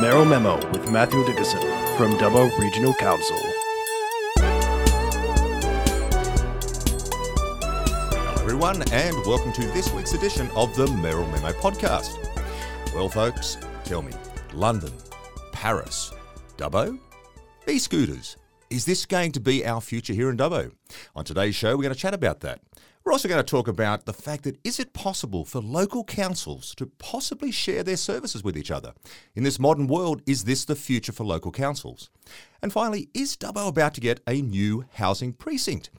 Mayoral Memo with Matthew Dickerson from Dubbo Regional Council. Hello, everyone, and welcome to this week's edition of the Mayoral Memo podcast. Well, folks, tell me, London, Paris, Dubbo, e scooters. Is this going to be our future here in Dubbo? On today's show, we're going to chat about that. We're also going to talk about the fact that is it possible for local councils to possibly share their services with each other? In this modern world, is this the future for local councils? And finally, is Dubbo about to get a new housing precinct?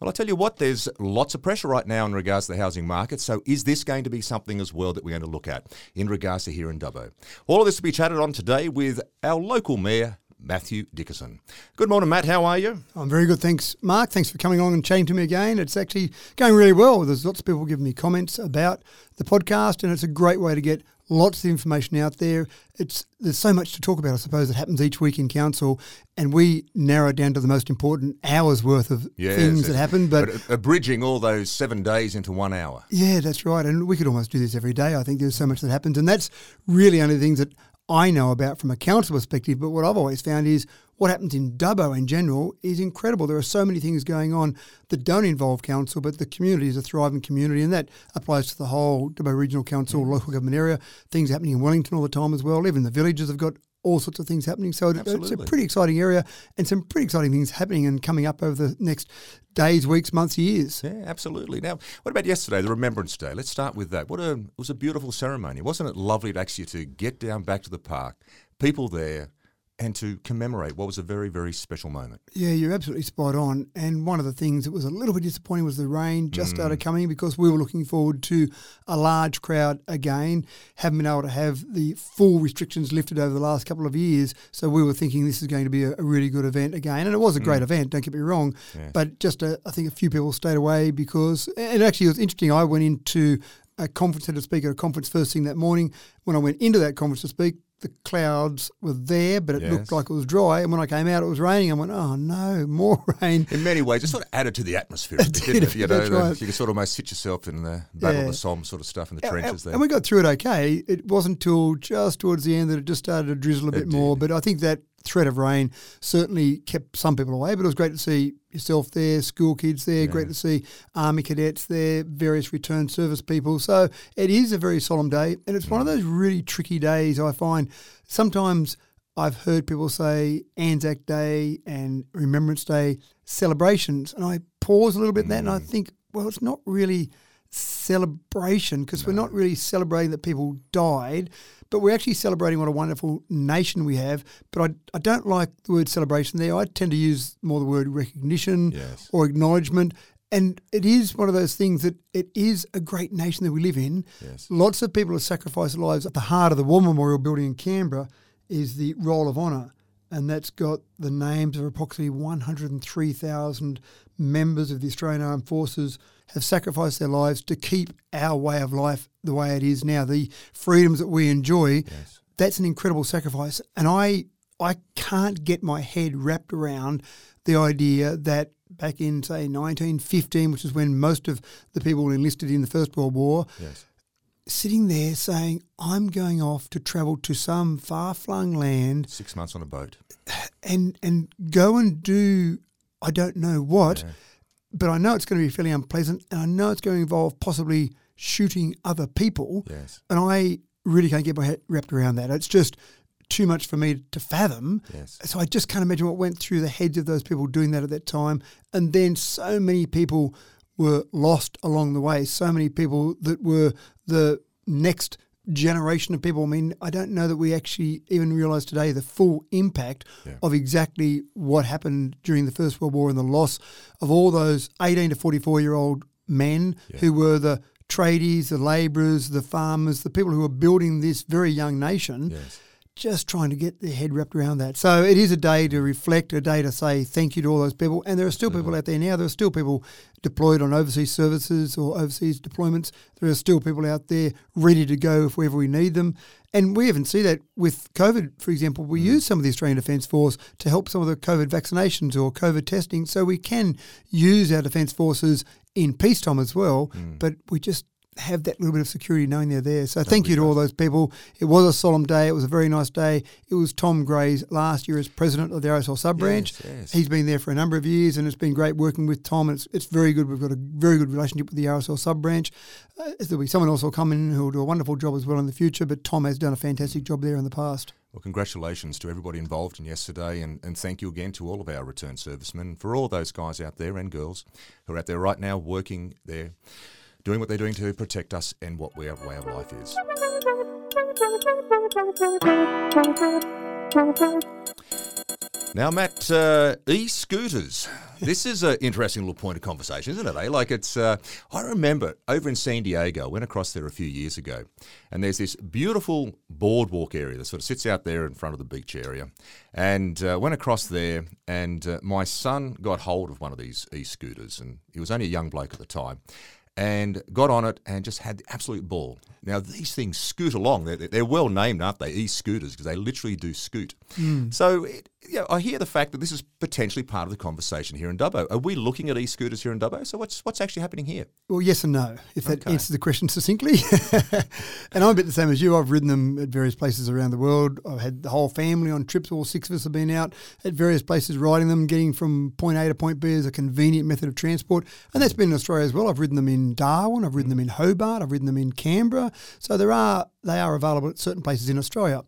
Well, I tell you what, there's lots of pressure right now in regards to the housing market. So, is this going to be something as well that we're going to look at in regards to here in Dubbo? All of this will be chatted on today with our local mayor, Matthew Dickerson. Good morning, Matt. How are you? I'm very good, thanks, Mark. Thanks for coming on and chatting to me again. It's actually going really well. There's lots of people giving me comments about the podcast, and it's a great way to get lots of information out there. It's there's so much to talk about, I suppose, that happens each week in council, and we narrow it down to the most important hours worth of Yes, things that happen. But, But abridging all those seven days into one hour. yeah, that's right, and we could almost do this every day. I think there's so much that happens, and that's really only things that I know about from a council perspective. But what I've always found is what happens in Dubbo in general is incredible. There are so many things going on that don't involve council, but the community is a thriving community, and that applies to the whole Dubbo Regional Council, mm. local government area. Things happening in Wellington all the time as well. Even the villages have got all sorts of things happening. So it- it's a pretty exciting area, and some pretty exciting things happening and coming up over the next days, weeks, months, years. Yeah, absolutely. Now, what about yesterday, the Remembrance Day? Let's start with that. What a it was a beautiful ceremony, wasn't it? Lovely to actually to get down back to the park, people there, and to commemorate what was a very very special moment. Yeah, you're absolutely spot on. And one of the things that was a little bit disappointing was the rain just Mm. started coming because we were looking forward to a large crowd again. Haven't been able to have the full restrictions lifted over the last couple of years. So we were thinking this is going to be a, a really good event again. And it was a great event, don't get me wrong. Mm. But just a, I think a few people stayed away because, and actually it was interesting. I went into a conference, had to speak at a conference first thing that morning. When I went into that conference to speak, the clouds were there, but it Yes. looked like it was dry. And when I came out, it was raining. I went, oh no, more rain. In many ways, it sort of added to the atmosphere. a bit, did, it? You know, the- right. you could sort of almost sit yourself in the Battle of the Somme sort of stuff in the trenches and, there. and we got through it okay. It wasn't till just towards the end that it just started to drizzle a bit more. But I think that threat of rain certainly kept some people away. But it was great to see yourself there, school kids there, great to see army cadets there, various return service people. So it is a very solemn day. And it's one of mm. those really tricky days I find. Sometimes I've heard people say Anzac Day and Remembrance Day celebrations. And I pause a little bit in that and I mm. think, well, it's not really celebration because we're not really celebrating that people died, but we're actually celebrating what a wonderful nation we have. But I, I don't like the word celebration there. I tend to use more the word recognition Yes. or acknowledgement. And it is one of those things that it is a great nation that we live in. Yes. Lots of people have sacrificed their lives. At the heart of the War Memorial building in Canberra is the Roll of Honour, and that's got the names of approximately 103,000 members of the Australian Armed Forces have sacrificed their lives to keep our way of life the way it is now, the freedoms that we enjoy. Yes. That's an incredible sacrifice, and I I can't get my head wrapped around the idea that back in say 1915, which is when most of the people enlisted in the First World War, Yes. sitting there saying, I'm going off to travel to some far flung land Six months on a boat. and, and go and do, I don't know what, but I know it's going to be fairly unpleasant and I know it's going to involve possibly shooting other people. Yes. And I really can't get my head wrapped around that. It's just too much for me to fathom. Yes. So I just can't imagine what went through the heads of those people doing that at that time. And then so many people were lost along the way. So many people that were the next generation of people. I mean, I don't know that we actually even realise today the full impact Yeah. of exactly what happened during the First World War and the loss of all those 18 to 44 year old men who were the tradies, the labourers, the farmers, the people who were building this very young nation Yes. Just trying to get their head wrapped around that. So it is a day to reflect, a day to say thank you to all those people. And there are still mm-hmm. people out there now. There are still people deployed on overseas services or overseas deployments. There are still people out there ready to go if ever we need them. And we even see that with COVID, for example. We mm-hmm. use some of the Australian Defence Force to help some of the COVID vaccinations or COVID testing. So we can use our Defence Forces in peacetime as well. Mm. But we just have that little bit of security knowing they're there. So thank you to all those people. It was a solemn day. It was a very nice day. It was Tom Gray's last year as president of the RSL sub branch. Yes, yes. He's been there for a number of years, and it's been great working with Tom. It's it's very good. We've got a very good relationship with the RSL sub branch. Uh, there'll be someone else will come in who will do a wonderful job as well in the future. But Tom has done a fantastic job there in the past. Well, congratulations to everybody involved in yesterday, and, and thank you again to all of our return servicemen, for all those guys out there and girls who are out there right now working there, doing what they're doing to protect us and what our way of life is. Now, Matt, uh, e-scooters. This is an interesting little point of conversation, isn't it? Eh? Like it's. Uh, I remember over in San Diego, went across there a few years ago, and there's this beautiful boardwalk area that sort of sits out there in front of the beach area, and uh, went across there, and uh, my son got hold of one of these e-scooters, and he was only a young bloke at the time, and got on it and just had the absolute ball. Now, these things scoot along. They're, they're well named, aren't they? E scooters, because they literally do scoot. Hmm. So, it, know, I hear the fact that this is potentially part of the conversation here in Dubbo. Are we looking at e scooters here in Dubbo? So, what's what's actually happening here? Well, yes and no, if that Okay. answers the question succinctly. and I'm a bit the same as you. I've ridden them at various places around the world. I've had the whole family on trips. All six of us have been out at various places riding them, getting from point A to point B as a convenient method of transport. And that's been in Australia as well. I've ridden them in Darwin. I've ridden them in Hobart. I've ridden them in Canberra. So there are they are available at certain places in Australia.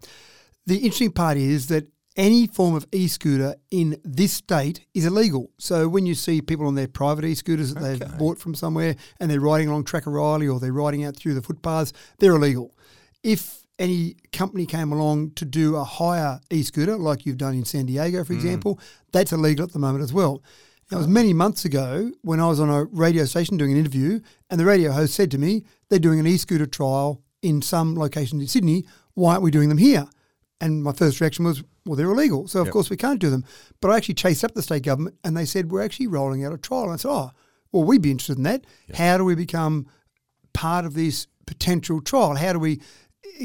The interesting part is that any form of e-scooter in this state is illegal. So when you see people on their private e-scooters that they've bought from somewhere and they're riding along Tracker Riley or they're riding out through the footpaths, they're illegal. If any company came along to do a hire e-scooter, like you've done in San Diego, for hmm. example, that's illegal at the moment as well. Now, it was many months ago when I was on a radio station doing an interview, and the radio host said to me, they're doing an e-scooter trial in some locations in Sydney. Why aren't we doing them here? And my first reaction was, well, they're illegal. So, of Yep. course, we can't do them. But I actually chased up the state government and they said, we're actually rolling out a trial. And I said, oh, well, we'd be interested in that. How do we become part of this potential trial? How do we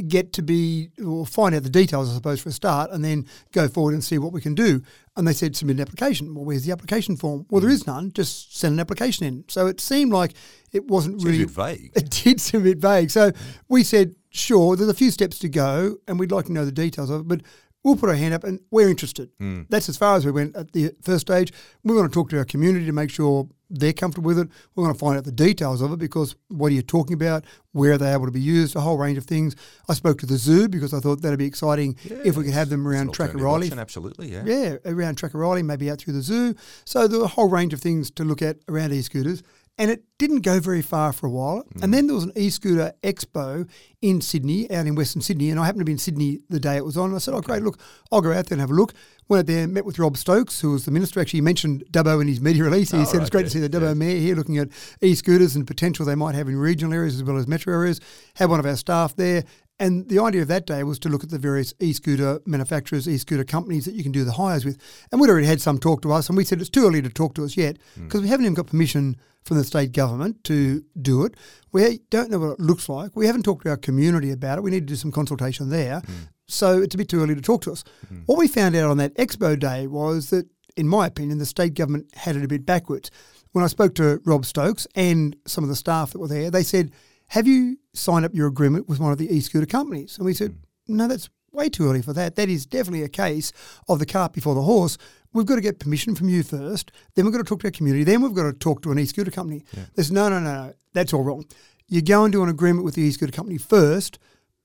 get to be, or find out the details, I suppose, for a start, and then go forward and see what we can do? And they said, submit an application. Well, where's the application form? Well, there hmm. is none. Just send an application in. So it seemed like it wasn't really bit vague. it did seem a bit vague. So hmm. we said, sure, there's a few steps to go, and we'd like to know the details of it, but we'll put our hand up and we're interested. Hmm. That's as far as we went at the first stage. We want to talk to our community to make sure they're comfortable with it. We want to find out the details of it because what are you talking about? Where are they able to be used? A whole range of things. I spoke to the zoo because I thought that'd be exciting if we could have them around Tracker Riley. Option, absolutely, yeah. yeah, around Tracker Riley, maybe out through the zoo. So there were a whole range of things to look at around e-scooters. And it didn't go very far for a while. And mm. then there was an e-scooter expo in Sydney, out in Western Sydney. And I happened to be in Sydney the day it was on. And I said, oh, great, look, I'll go out there and have a look. Went out there, met with Rob Stokes, who was the minister. Actually, he mentioned Dubbo in his media release. He Oh, said it's great yeah, to see the Dubbo yeah. mayor here looking at e-scooters and potential they might have in regional areas as well as metro areas. Had one of our staff there. And the idea of that day was to look at the various e-scooter manufacturers, e-scooter companies that you can do the hires with. And we'd already had some talk to us, and we said it's too early to talk to us yet hmm. because we haven't even got permission from the state government to do it. We don't know what it looks like. We haven't talked to our community about it. We need to do some consultation there. Hmm. So it's a bit too early to talk to us. Hmm. What we found out on that expo day was that, in my opinion, the state government had it a bit backwards. When I spoke to Rob Stokes and some of the staff that were there, they said, Have you signed up your agreement with one of the e scooter companies? And we said, hmm. No, that's way too early for that. That is definitely a case of the cart before the horse. We've got to get permission from you first, then we've got to talk to our community, then we've got to talk to an e scooter company. They said, No, no, no, no, that's all wrong. You go into an agreement with the e scooter company first,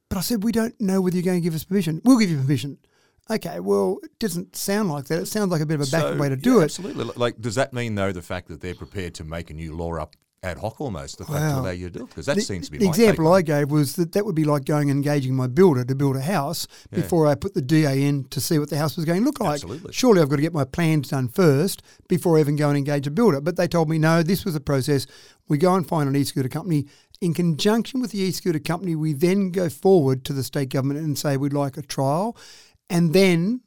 but I said, We don't know whether you're going to give us permission. We'll give you permission. Okay, well, it doesn't sound like that. It sounds like a bit of a backward So, way to do yeah, it. Absolutely. Like, does that mean though the fact that they're prepared to make a new law up ad hoc almost? The fact Wow. allow you to do it because that The- seems to be the example I gave was that that would be like going and engaging my builder to build a house Yeah. before I put the DA in to see what the house was going to look like. Absolutely. Surely I've got to get my plans done first before I even go and engage a builder. But they told me no, this was the process. We go and find an e-scooter company. In conjunction with the e-scooter company, we then go forward to the state government and say we'd like a trial, and then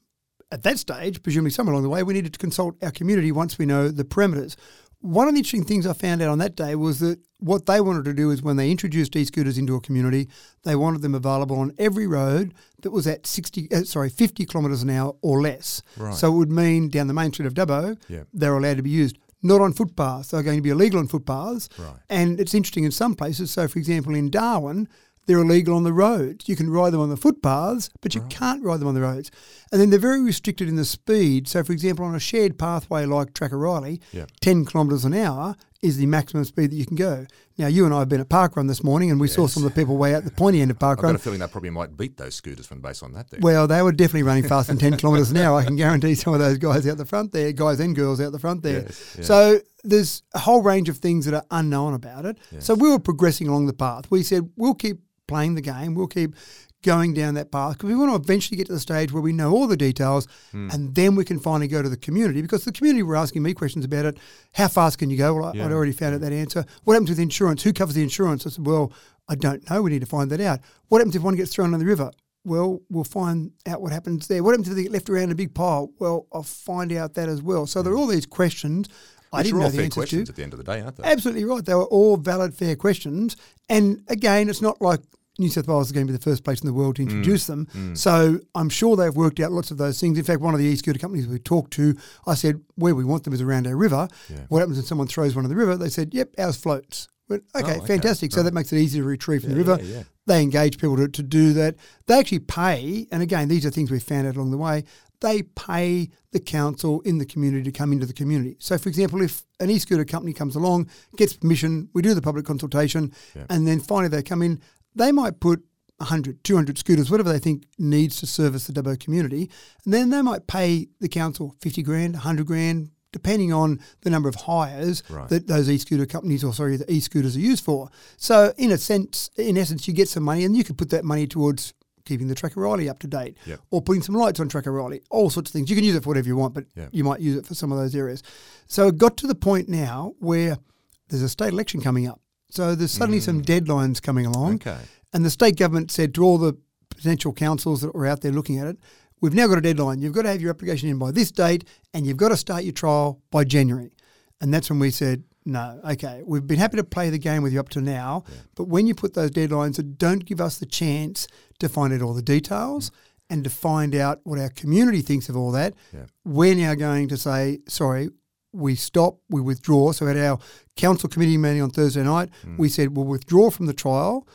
at that stage, presumably somewhere along the way, we needed to consult our community once we know the parameters. One of the interesting things I found out on that day was that what they wanted to do is when they introduced e-scooters into a community, they wanted them available on every road that was at 60, uh, sorry, 50 kilometres an hour or less. Right. So it would mean down the main street of Dubbo, Yeah. they're allowed to be used. not on footpaths. They're going to be illegal on footpaths. Right. And it's interesting in some places. So, for example, in Darwin, they're illegal on the roads. You can ride them on the footpaths, but you can't ride them on the roads. And then they're very restricted in the speed. So, for example, on a shared pathway like Tracker Riley, Yeah. 10 kilometres an hour is the maximum speed that you can go. Now, you and I have been at Parkrun this morning and we saw some of the people way out the pointy end of Parkrun. I've got a feeling that probably might beat those scooters from based on that there. Well, they were definitely running faster than 10 kilometres an hour. I can guarantee some of those guys out the front there, guys and girls out the front there. Yes, yeah. So there's a whole range of things that are unknown about it. So we were progressing along the path. We said, we'll keep playing the game, we'll keep going down that path because we want to eventually get to the stage where we know all the details Hmm. and then we can finally go to the community because the community were asking me questions about it. How fast can you go? Well, Yeah. I'd already found out that answer. What happens with insurance? Who covers the insurance? I said, well, I don't know. We need to find that out. What happens if one gets thrown in the river? Well, we'll find out what happens there. What happens if they get left around in a big pile? Well, I'll find out that as well. So there are all these questions I Which didn't know the fair answers to. questions at the end of the day, aren't they? Absolutely right. They were all valid, fair questions. And again, it's not like New South Wales is going to be the first place in the world to mm. introduce them. Mm. So I'm sure they've worked out lots of those things. In fact, one of the e-scooter companies we talked to, I said, where we want them is around our river. Yeah. What happens when someone throws one in the river? They said, yep, ours floats. Went, oh, okay, Oh, okay. fantastic. So that makes it easy to retrieve from the river. yeah, yeah. They engage people to, to do that. They actually pay, and again, these are things we found out along the way. They pay the council in the community to come into the community. So, for example, if an e-scooter company comes along, gets permission, we do the public consultation, and then finally they come in, they might put 100, 200 scooters, whatever they think needs to service the Dubbo community, and then they might pay the council 50 grand, 100 grand, depending on the number of hires Right. that those e-scooter companies or sorry the e-scooters are used for. So in a sense, in essence, you get some money and you could put that money towards keeping the Tracker Riley up to date Yep. or putting some lights on Tracker Riley, all sorts of things. You can use it for whatever you want, but Yep. you might use it for some of those areas. So it got to the point now where there's a state election coming up. So there's suddenly some deadlines coming along. Mm. Okay. And the state government said to all the potential councils that were out there looking at it, we've now got a deadline. You've got to have your application in by this date and you've got to start your trial by January. And that's when we said, no, okay, we've been happy to play the game with you up to now, but when you put those deadlines, that don't give us the chance to find out all the details and to find out what our community thinks of all that. Yeah. We're now going to say, sorry, we stop, we withdraw. So at our council committee meeting on Thursday night, mm. we said we'll withdraw from the trial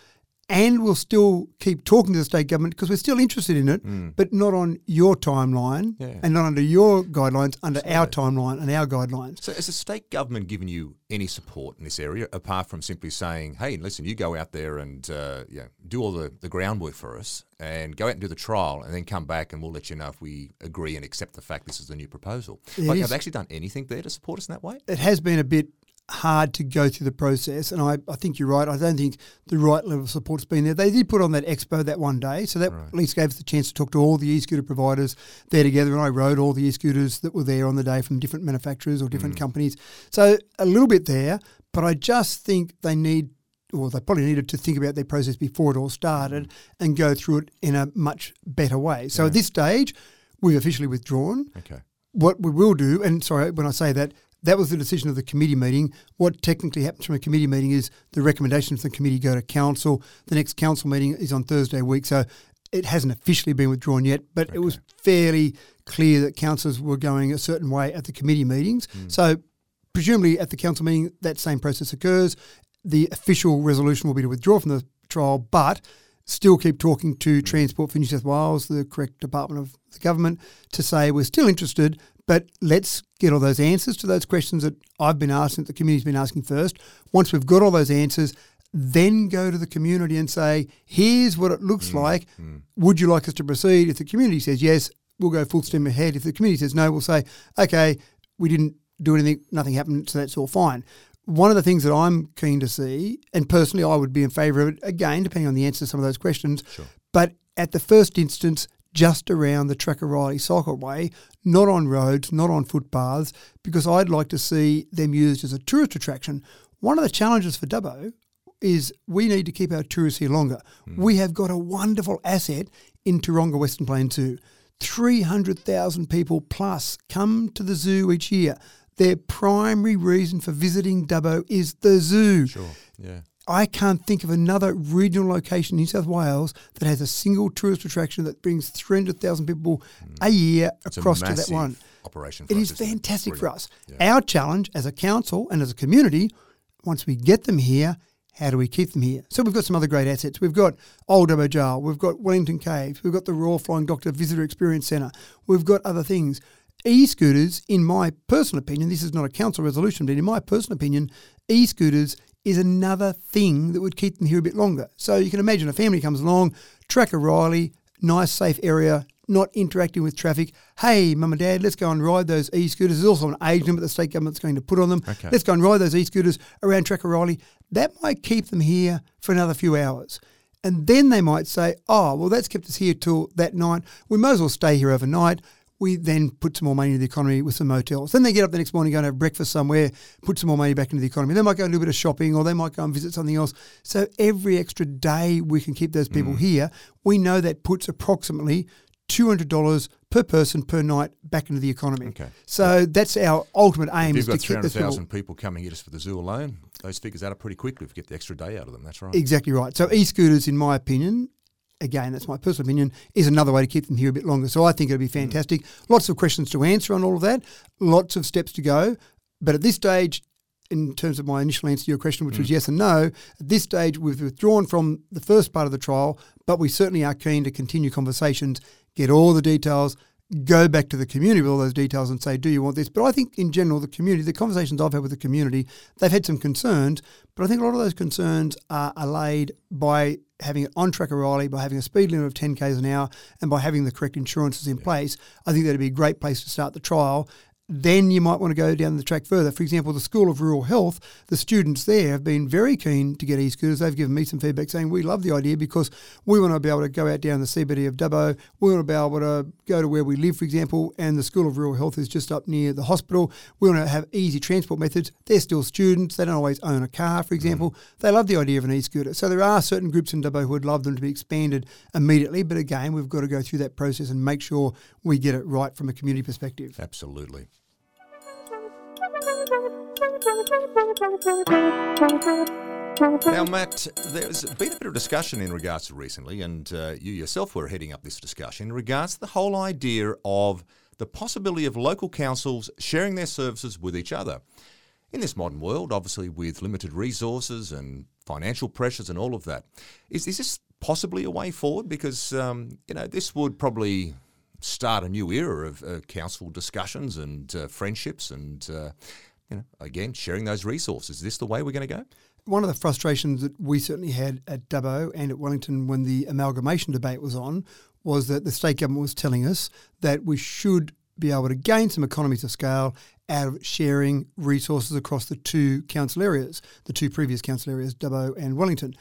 and we'll still keep talking to the state government because we're still interested in it, but not on your timeline Yeah. and not under your guidelines, under our timeline and our guidelines. So, has the state government given you any support in this area apart from simply saying, "Hey, listen, you go out there and uh, yeah, do all the, the groundwork for us, and go out and do the trial, and then come back, and we'll let you know if we agree and accept the fact this is the new proposal." It like, is. have they actually done anything there to support us in that way? it has been a bit hard to go through the process, and I, I think you're right. I don't think the right level of support's been there. They did put on that expo that one day, so that at least gave us the chance to talk to all the e-scooter providers there together, and I rode all the e-scooters that were there on the day from different manufacturers or different mm. companies. So a little bit there, but I just think they need. or they probably needed to think about their process before it all started mm. and go through it in a much better way. So at this stage, we've officially withdrawn Okay. what we will do, and sorry, when I say that, that was the decision of the committee meeting. What technically happens from a committee meeting is the recommendations from the committee go to council. The next council meeting is on Thursday week, so it hasn't officially been withdrawn yet, but it was fairly clear that councillors were going a certain way at the committee meetings. Hmm. So presumably at the council meeting, that same process occurs. The official resolution will be to withdraw from the trial, but still keep talking to hmm. Transport for New South Wales, the correct department of the government, to say we're still interested, but let's get all those answers to those questions that I've been asking, that the community's been asking first. Once we've got all those answers, then go to the community and say, here's what it looks mm, like. Mm. Would you like us to proceed? If the community says yes, we'll go full steam ahead. If the community says no, we'll say, okay, we didn't do anything, nothing happened, so that's all fine. One of the things that I'm keen to see, and personally I would be in favour of it, again, depending on the answer to some of those questions, but at the first instance, just around the Tracker Riley cycleway, not on roads, not on footpaths, because I'd like to see them used as a tourist attraction. One of the challenges for Dubbo is we need to keep our tourists here longer. Hmm. We have got a wonderful asset in Taronga Western Plains Zoo. 300,000 people plus come to the zoo each year. Their primary reason for visiting Dubbo is the zoo. Sure. Yeah. I can't think of another regional location in New South Wales that has a single tourist attraction that brings 300,000 people a mm. year a across to that one. operation. it us, is fantastic for us. Our challenge as a council and as a community, once we get them here, how do we keep them here? So we've got some other great assets. We've got Old Dubbo Jail, we've got Wellington Caves, we've got the Royal Flying Doctor Visitor Experience Centre, we've got other things. E-scooters, in my personal opinion, this is not a council resolution, but in my personal opinion, e-scooters is another thing that would keep them here a bit longer. So you can imagine a family comes along, Tracker Riley, nice safe area, not interacting with traffic. Hey, mum and dad, let's go and ride those e-scooters. There's also an age limit the state government's going to put on them. Okay. Let's go and ride those e-scooters around Tracker Riley. That might keep them here for another few hours. And then they might say, oh, well, that's kept us here till that night. We might as well stay here overnight. We then put some more money into the economy with some motels. Then they get up the next morning, go and have breakfast somewhere, put some more money back into the economy. They might go and do a bit of shopping or they might go and visit something else. So every extra day we can keep those people mm. here, we know that puts approximately $200 per person per night back into the economy. Okay. So that's our ultimate aim If is you've to got keep those people 300,000 people coming here just for the zoo alone, those figures add up pretty quickly if you get the extra day out of them. That's right. Exactly right. So e-scooters, in my opinion, again, that's my personal opinion, is another way to keep them here a bit longer. So I think it'll be hmm. fantastic. Lots of questions to answer on all of that, lots of steps to go. But at this stage, in terms of my initial answer to your question, which was hmm. yes and no, at this stage we've withdrawn from the first part of the trial, but we certainly are keen to continue conversations, get all the details, go back to the community with all those details and say, do you want this? But I think in general, the community, the conversations I've had with the community, they've had some concerns, but I think a lot of those concerns are allayed by having it on Tracker Riley, by having a speed limit of 10 k's an hour, and by having the correct insurances in place. I think that'd be a great place to start the trial then you might want to go down the track further. For example, the School of Rural Health, the students there have been very keen to get e-scooters. They've given me some feedback saying we love the idea because we want to be able to go out down the CBD of Dubbo. We want to be able to go to where we live, for example, and the School of Rural Health is just up near the hospital. We want to have easy transport methods. They're still students. They don't always own a car, for example. Mm. They love the idea of an e-scooter. So there are certain groups in Dubbo who would love them to be expanded immediately. But again, we've got to go through that process and make sure we get it right from a community perspective. Absolutely. Now, Matt, there's been a bit of discussion in regards to recently, and uh, you yourself were heading up this discussion in regards to the whole idea of the possibility of local councils sharing their services with each other. In this modern world, obviously with limited resources and financial pressures and all of that, is, is this possibly a way forward? Because um, you know this would probably start a new era of uh, council discussions and uh, friendships, and uh, you know again sharing those resources. Is this the way we're going to go? One of the frustrations that we certainly had at Dubbo and at Wellington when the amalgamation debate was on was that the state government was telling us that we should be able to gain some economies of scale out of sharing resources across the two council areas, the two previous council areas, Dubbo and Wellington.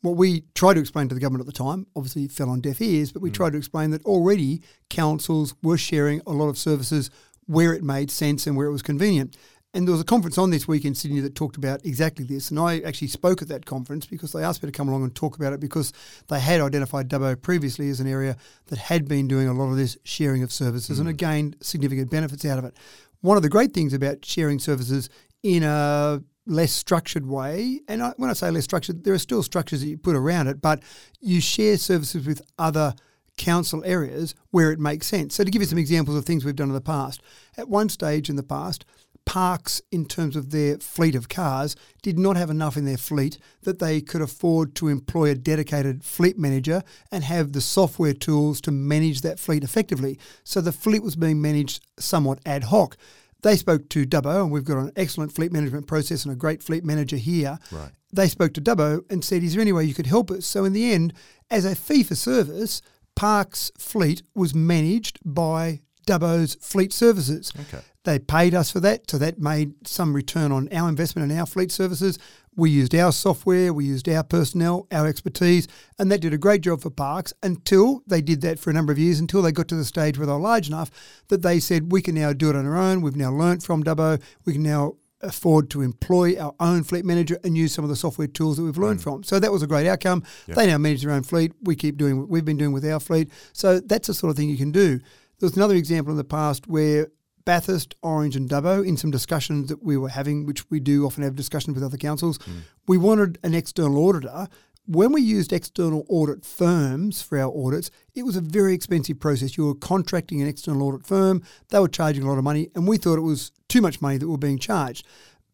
What we tried to explain to the government at the time, obviously fell on deaf ears, but we mm. tried to explain that already councils were sharing a lot of services where it made sense and where it was convenient. And there was a conference on this week in Sydney that talked about exactly this. And I actually spoke at that conference because they asked me to come along and talk about it because they had identified Dubbo previously as an area that had been doing a lot of this sharing of services mm. and had gained significant benefits out of it. One of the great things about sharing services in a less structured way, and I, when I say less structured, there are still structures that you put around it, but you share services with other council areas where it makes sense. So, to give you some examples of things we've done in the past, at one stage in the past, parks, in terms of their fleet of cars, did not have enough in their fleet that they could afford to employ a dedicated fleet manager and have the software tools to manage that fleet effectively. So the fleet was being managed somewhat ad hoc. They spoke to Dubbo, and we've got an excellent fleet management process and a great fleet manager here. Right. They spoke to Dubbo and said, Is there any way you could help us? So, in the end, as a fee for service, Parks fleet was managed by Dubbo's Fleet Services. Okay. They paid us for that, so that made some return on our investment in our fleet services. We used our software, we used our personnel, our expertise, and that did a great job for parks until they did that for a number of years, until they got to the stage where they were large enough that they said, we can now do it on our own. We've now learnt from Dubbo. We can now afford to employ our own fleet manager and use some of the software tools that we've learned mm. from. So that was a great outcome. Yep. They now manage their own fleet. We keep doing what we've been doing with our fleet. So that's the sort of thing you can do. There was another example in the past where Bathurst, Orange, and Dubbo, in some discussions that we were having, which we do often have discussions with other councils, mm. we wanted an external auditor when we used external audit firms for our audits, it was a very expensive process. You were contracting an external audit firm, they were charging a lot of money, and we thought it was too much money that we were being charged.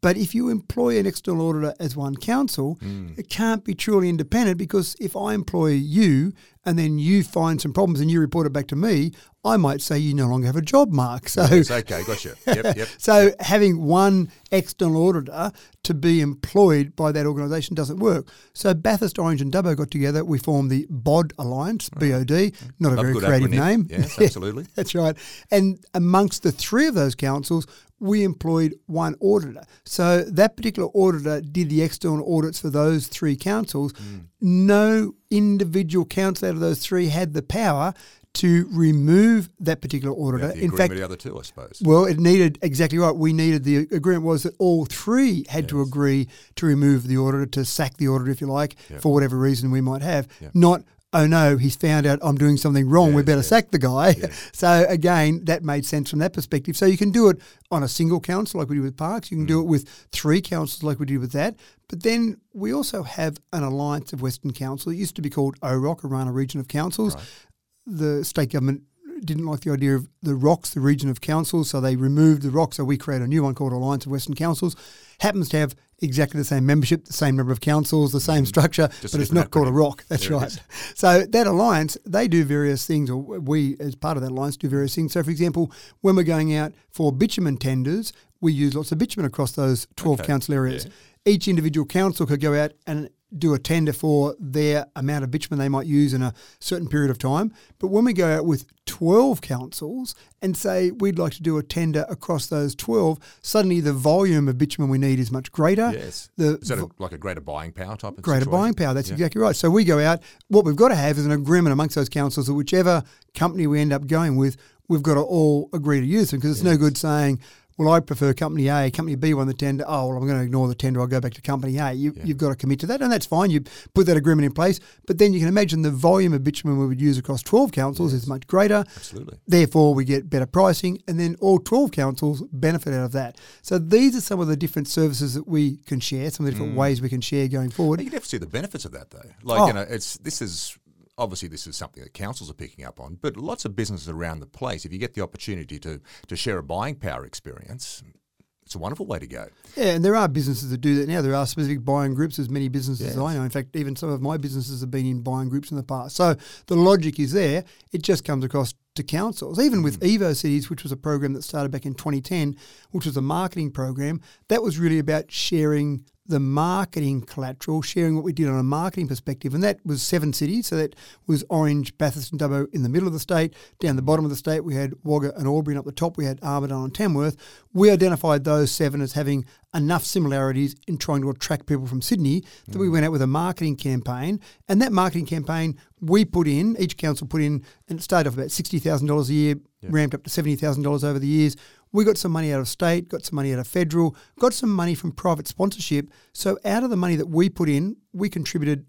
But if you employ an external auditor as one council, mm. it can't be truly independent because if I employ you and then you find some problems and you report it back to me, I might say you no longer have a job, Mark. So yes, okay, gotcha. Yep, yep. so having one external auditor to be employed by that organisation doesn't work. So Bathurst, Orange, and Dubbo got together. We formed the BOD Alliance, BOD. Not a Love very creative acronym. name. Yes, absolutely. That's right. And amongst the three of those councils, we employed one auditor. So that particular auditor did the external audits for those three councils. Mm. No individual council out of those three had the power to remove that particular auditor. In fact, the other two, I suppose. Well, it needed exactly right. We needed the agreement was that all three had yes. to agree to remove the auditor, to sack the auditor, if you like, yep. for whatever reason we might have. Yep. Not oh no, he's found out I'm doing something wrong. Yes, we better yes. sack the guy. Yes. so again, that made sense from that perspective. So you can do it on a single council like we did with Parks. You can mm. do it with three councils like we did with that. But then we also have an alliance of Western Council. It used to be called OROC, Orana Region of Councils. Right. The state government didn't like the idea of the rocks, the region of councils, so they removed the rocks. So we created a new one called Alliance of Western Councils. Happens to have exactly the same membership, the same number of councils, the same mm. structure, Just but it's not called a rock. That's there right. So that alliance, they do various things, or we, as part of that alliance, do various things. So, for example, when we're going out for bitumen tenders, we use lots of bitumen across those 12 okay. council areas. Yeah. Each individual council could go out and do a tender for their amount of bitumen they might use in a certain period of time. But when we go out with 12 councils and say we'd like to do a tender across those 12, suddenly the volume of bitumen we need is much greater. Yes. The, is that a, like a greater buying power type of Greater situation? buying power, that's yeah. exactly right. So we go out, what we've got to have is an agreement amongst those councils that whichever company we end up going with, we've got to all agree to use them because it's yes. no good saying, well, I prefer company A, company B won the tender. Oh, well, I'm going to ignore the tender. I'll go back to company A. You, have got to commit to that, and that's fine. You put that agreement in place, but then you can imagine the volume of bitumen we would use across 12 councils yes. is much greater. Absolutely. Therefore, we get better pricing, and then all 12 councils benefit out of that. So these are some of the different services that we can share, some of the different mm. ways we can share going forward. You can definitely see the benefits of that, though. Like, oh. you know, it's this is obviously this is something that councils are picking up on, but lots of businesses around the place, if you get the opportunity to to share a buying power experience, it's a wonderful way to go. Yeah, and there are businesses that do that now. There are specific buying groups. There's many businesses yes. I know. In fact, even some of my businesses have been in buying groups in the past. So the logic is there. It just comes across to councils. Even with mm. Evocities, which was a program that started back in 2010, which was a marketing program, that was really about sharing the marketing collateral, sharing what we did on a marketing perspective. And that was seven cities. So that was Orange, Bathurst, and Dubbo in the middle of the state. Down the bottom of the state, we had Wagga and Albury. And up the top, we had Armidale and Tamworth. We identified those seven as having enough similarities in trying to attract people from Sydney that mm. we went out with a marketing campaign. And that marketing campaign, we put in, each council put in, and it started off about $60,000 a year, yep. ramped up to $70,000 over the years. We got some money out of state, got some money out of federal, got some money from private sponsorship. So out of the money that we put in, we contributed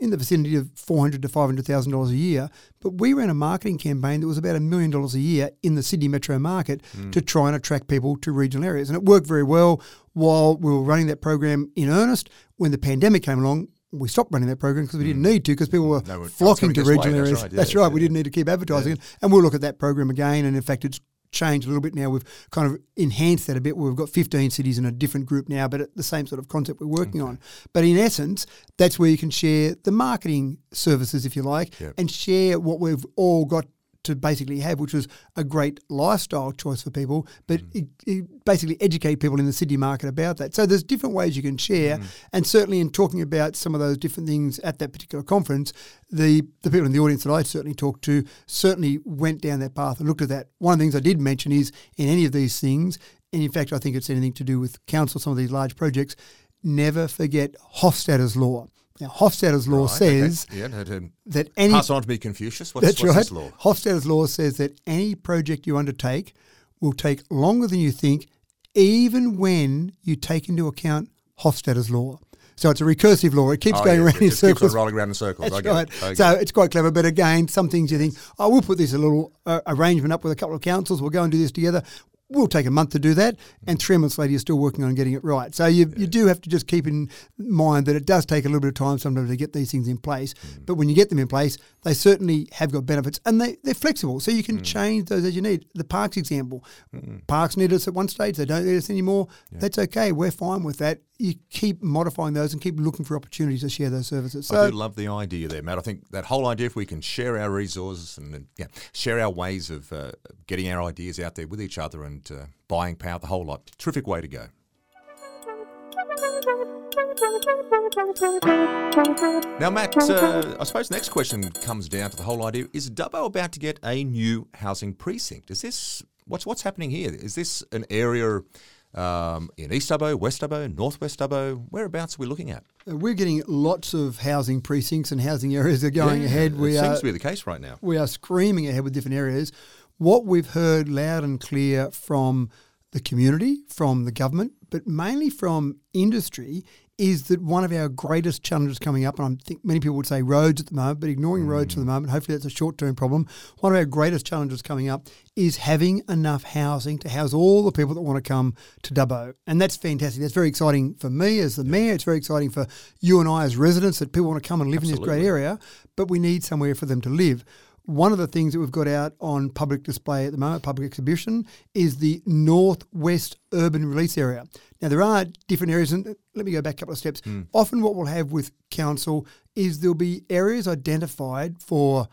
in the vicinity of four hundred to five hundred thousand dollars a year. But we ran a marketing campaign that was about a million dollars a year in the Sydney metro market mm. to try and attract people to regional areas, and it worked very well. While we were running that program in earnest, when the pandemic came along, we stopped running that program because we didn't mm. need to because people were no, flocking to regional areas. That's right. Yeah, that's right. Yeah. We didn't need to keep advertising it, and we'll look at that program again. And in fact, it's changed a little bit now. We've kind of enhanced that a bit. We've got 15 cities in a different group now, but the same sort of concept we're working okay. on. But in essence, that's where you can share the marketing services, if you like, yep. and share what we've all got to basically have, which was a great lifestyle choice for people, but mm. it, it basically educate people in the Sydney market about that. So there's different ways you can share, mm. and certainly in talking about some of those different things at that particular conference, the the people in the audience that I certainly talked to certainly went down that path and looked at that. One of the things I did mention is in any of these things, and in fact I think it's anything to do with council, some of these large projects, never forget Hofstadter's law. Now, Hofstadter's law right, says okay. yeah, that any pass on to be Confucius. What's, that's what's right. law? Hofstadter's law says that any project you undertake will take longer than you think, even when you take into account Hofstadter's law. So it's a recursive law. It keeps oh, going yeah, around it, in circles. Keeps on rolling around in circles. That's right. So it's quite clever. But again, some things you think, oh, we'll put this a little uh, arrangement up with a couple of councils. We'll go and do this together will take a month to do that, and three months later you're still working on getting it right. So you, yeah. you do have to just keep in mind that it does take a little bit of time sometimes to get these things in place. Mm. But when you get them in place, they certainly have got benefits and they, they're flexible. So you can mm. change those as you need. The parks example, mm. parks need us at one stage, they don't need us anymore. Yeah. That's okay. We're fine with that. You keep modifying those and keep looking for opportunities to share those services. So, I do love the idea there, Matt. I think that whole idea, if we can share our resources and yeah, share our ways of uh, getting our ideas out there with each other and uh, buying power, the whole lot. Terrific way to go. Now, Matt, uh, I suppose the next question comes down to the whole idea: Is Dubbo about to get a new housing precinct? Is this what's what's happening here? Is this an area um, in East Dubbo, West Dubbo, Northwest Dubbo? Whereabouts are we looking at? Uh, we're getting lots of housing precincts and housing areas are going yeah, ahead. We it seems are, to be the case right now. We are screaming ahead with different areas. What we've heard loud and clear from the community, from the government, but mainly from industry, is that one of our greatest challenges coming up, and I think many people would say roads at the moment, but ignoring mm. roads for the moment, hopefully that's a short term problem. One of our greatest challenges coming up is having enough housing to house all the people that want to come to Dubbo. And that's fantastic. That's very exciting for me as the mayor. It's very exciting for you and I as residents that people want to come and live Absolutely. in this great area, but we need somewhere for them to live. One of the things that we've got out on public display at the moment, public exhibition, is the Northwest Urban Release Area. Now, there are different areas, and let me go back a couple of steps. Mm. Often, what we'll have with council is there'll be areas identified for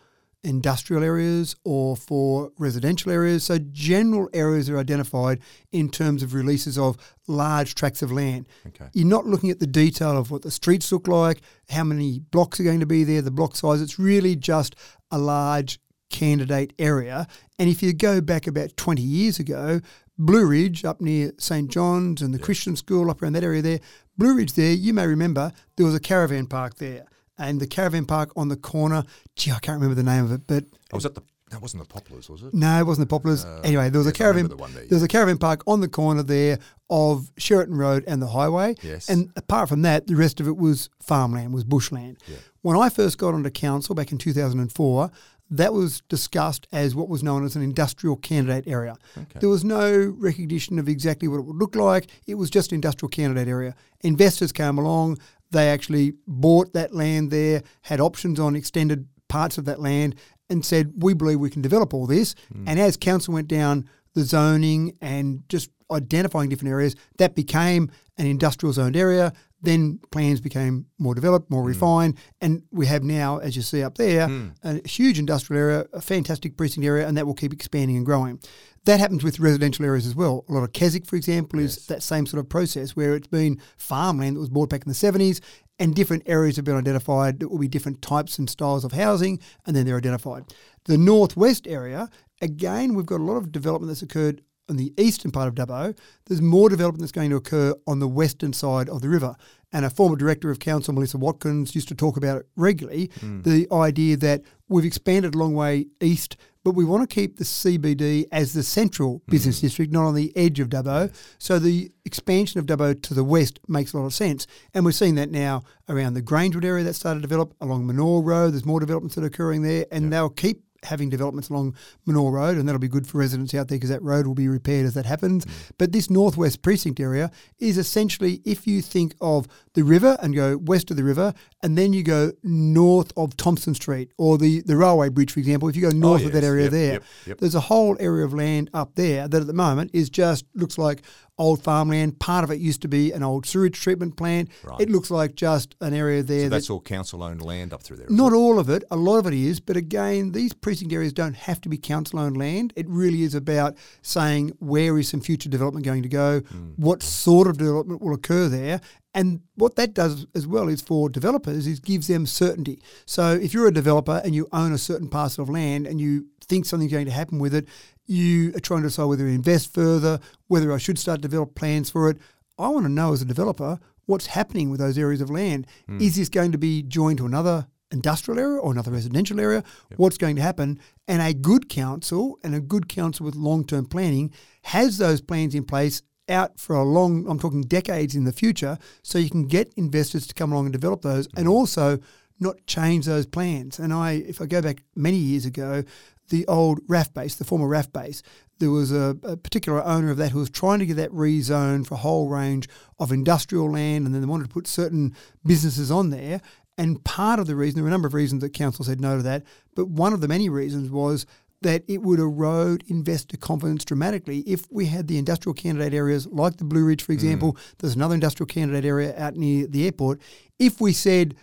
industrial areas or for residential areas. So, general areas are identified in terms of releases of large tracts of land. Okay. You're not looking at the detail of what the streets look like, how many blocks are going to be there, the block size. It's really just a large candidate area. And if you go back about 20 years ago, Blue Ridge up near St John's and the yeah. Christian School up around that area there, Blue Ridge there, you may remember there was a caravan park there and the caravan park on the corner. Gee, I can't remember the name of it, but oh, was that the that wasn't the Poplars, was it? No, it wasn't the Poplars. Uh, anyway, there was yes, a caravan. The there, was a caravan park on the corner there of Sheraton Road and the highway. Yes. And apart from that, the rest of it was farmland, was bushland. Yeah. When I first got onto council back in 2004, that was discussed as what was known as an industrial candidate area. Okay. There was no recognition of exactly what it would look like. It was just industrial candidate area. Investors came along, they actually bought that land there, had options on extended parts of that land, and said, We believe we can develop all this. Mm. And as council went down the zoning and just identifying different areas, that became an industrial zoned area. Then plans became more developed, more mm. refined, and we have now, as you see up there, mm. a huge industrial area, a fantastic precinct area, and that will keep expanding and growing. That happens with residential areas as well. A lot of Keswick, for example, yes. is that same sort of process where it's been farmland that was bought back in the 70s and different areas have been identified that will be different types and styles of housing, and then they're identified. The northwest area, again, we've got a lot of development that's occurred on the eastern part of Dubbo. There's more development that's going to occur on the western side of the river. And a former director of council, Melissa Watkins, used to talk about it regularly mm. the idea that we've expanded a long way east but we want to keep the CBD as the central business mm. district, not on the edge of Dubbo. So the expansion of Dubbo to the west makes a lot of sense. And we're seeing that now around the Grangewood area that started to develop, along Minore Road. There's more developments that are occurring there, and yep. they'll keep having developments along Minore Road, and that'll be good for residents out there because that road will be repaired as that happens. Mm. But this northwest precinct area is essentially if you think of the river and go west of the river, and then you go north of Thompson Street or the, the railway bridge, for example, if you go oh, north oh, yes. of that area yep, there, yep, yep. there's a whole area of land up there that at the moment is just looks like old farmland. Part of it used to be an old sewage treatment plant. Right. It looks like just an area there. So that's that, all council owned land up through there. Not it? all of it. A lot of it is. But again, these precinct areas don't have to be council owned land. It really is about saying where is some future development going to go, mm. what sort of development will occur there. And what that does as well is for developers is gives them certainty. So if you're a developer and you own a certain parcel of land and you think something's going to happen with it, you are trying to decide whether to invest further, whether I should start to develop plans for it. I want to know as a developer what's happening with those areas of land. Mm. Is this going to be joined to another industrial area or another residential area? Yep. What's going to happen? And a good council and a good council with long term planning has those plans in place out for a long, I'm talking decades in the future, so you can get investors to come along and develop those. Mm. And also, not change those plans. And I, if I go back many years ago, the old RAAF base, the former RAF base. There was a, a, particular owner of that who was trying to get that rezoned for a whole range of industrial land, and then they wanted to put certain businesses on there. And part of the reason, there were a number of reasons that council said no to that, but one of the many reasons was that it would erode investor confidence dramatically if we had the industrial candidate areas like the Blue Ridge, for example. Mm. There's another industrial candidate area out near the airport. If we said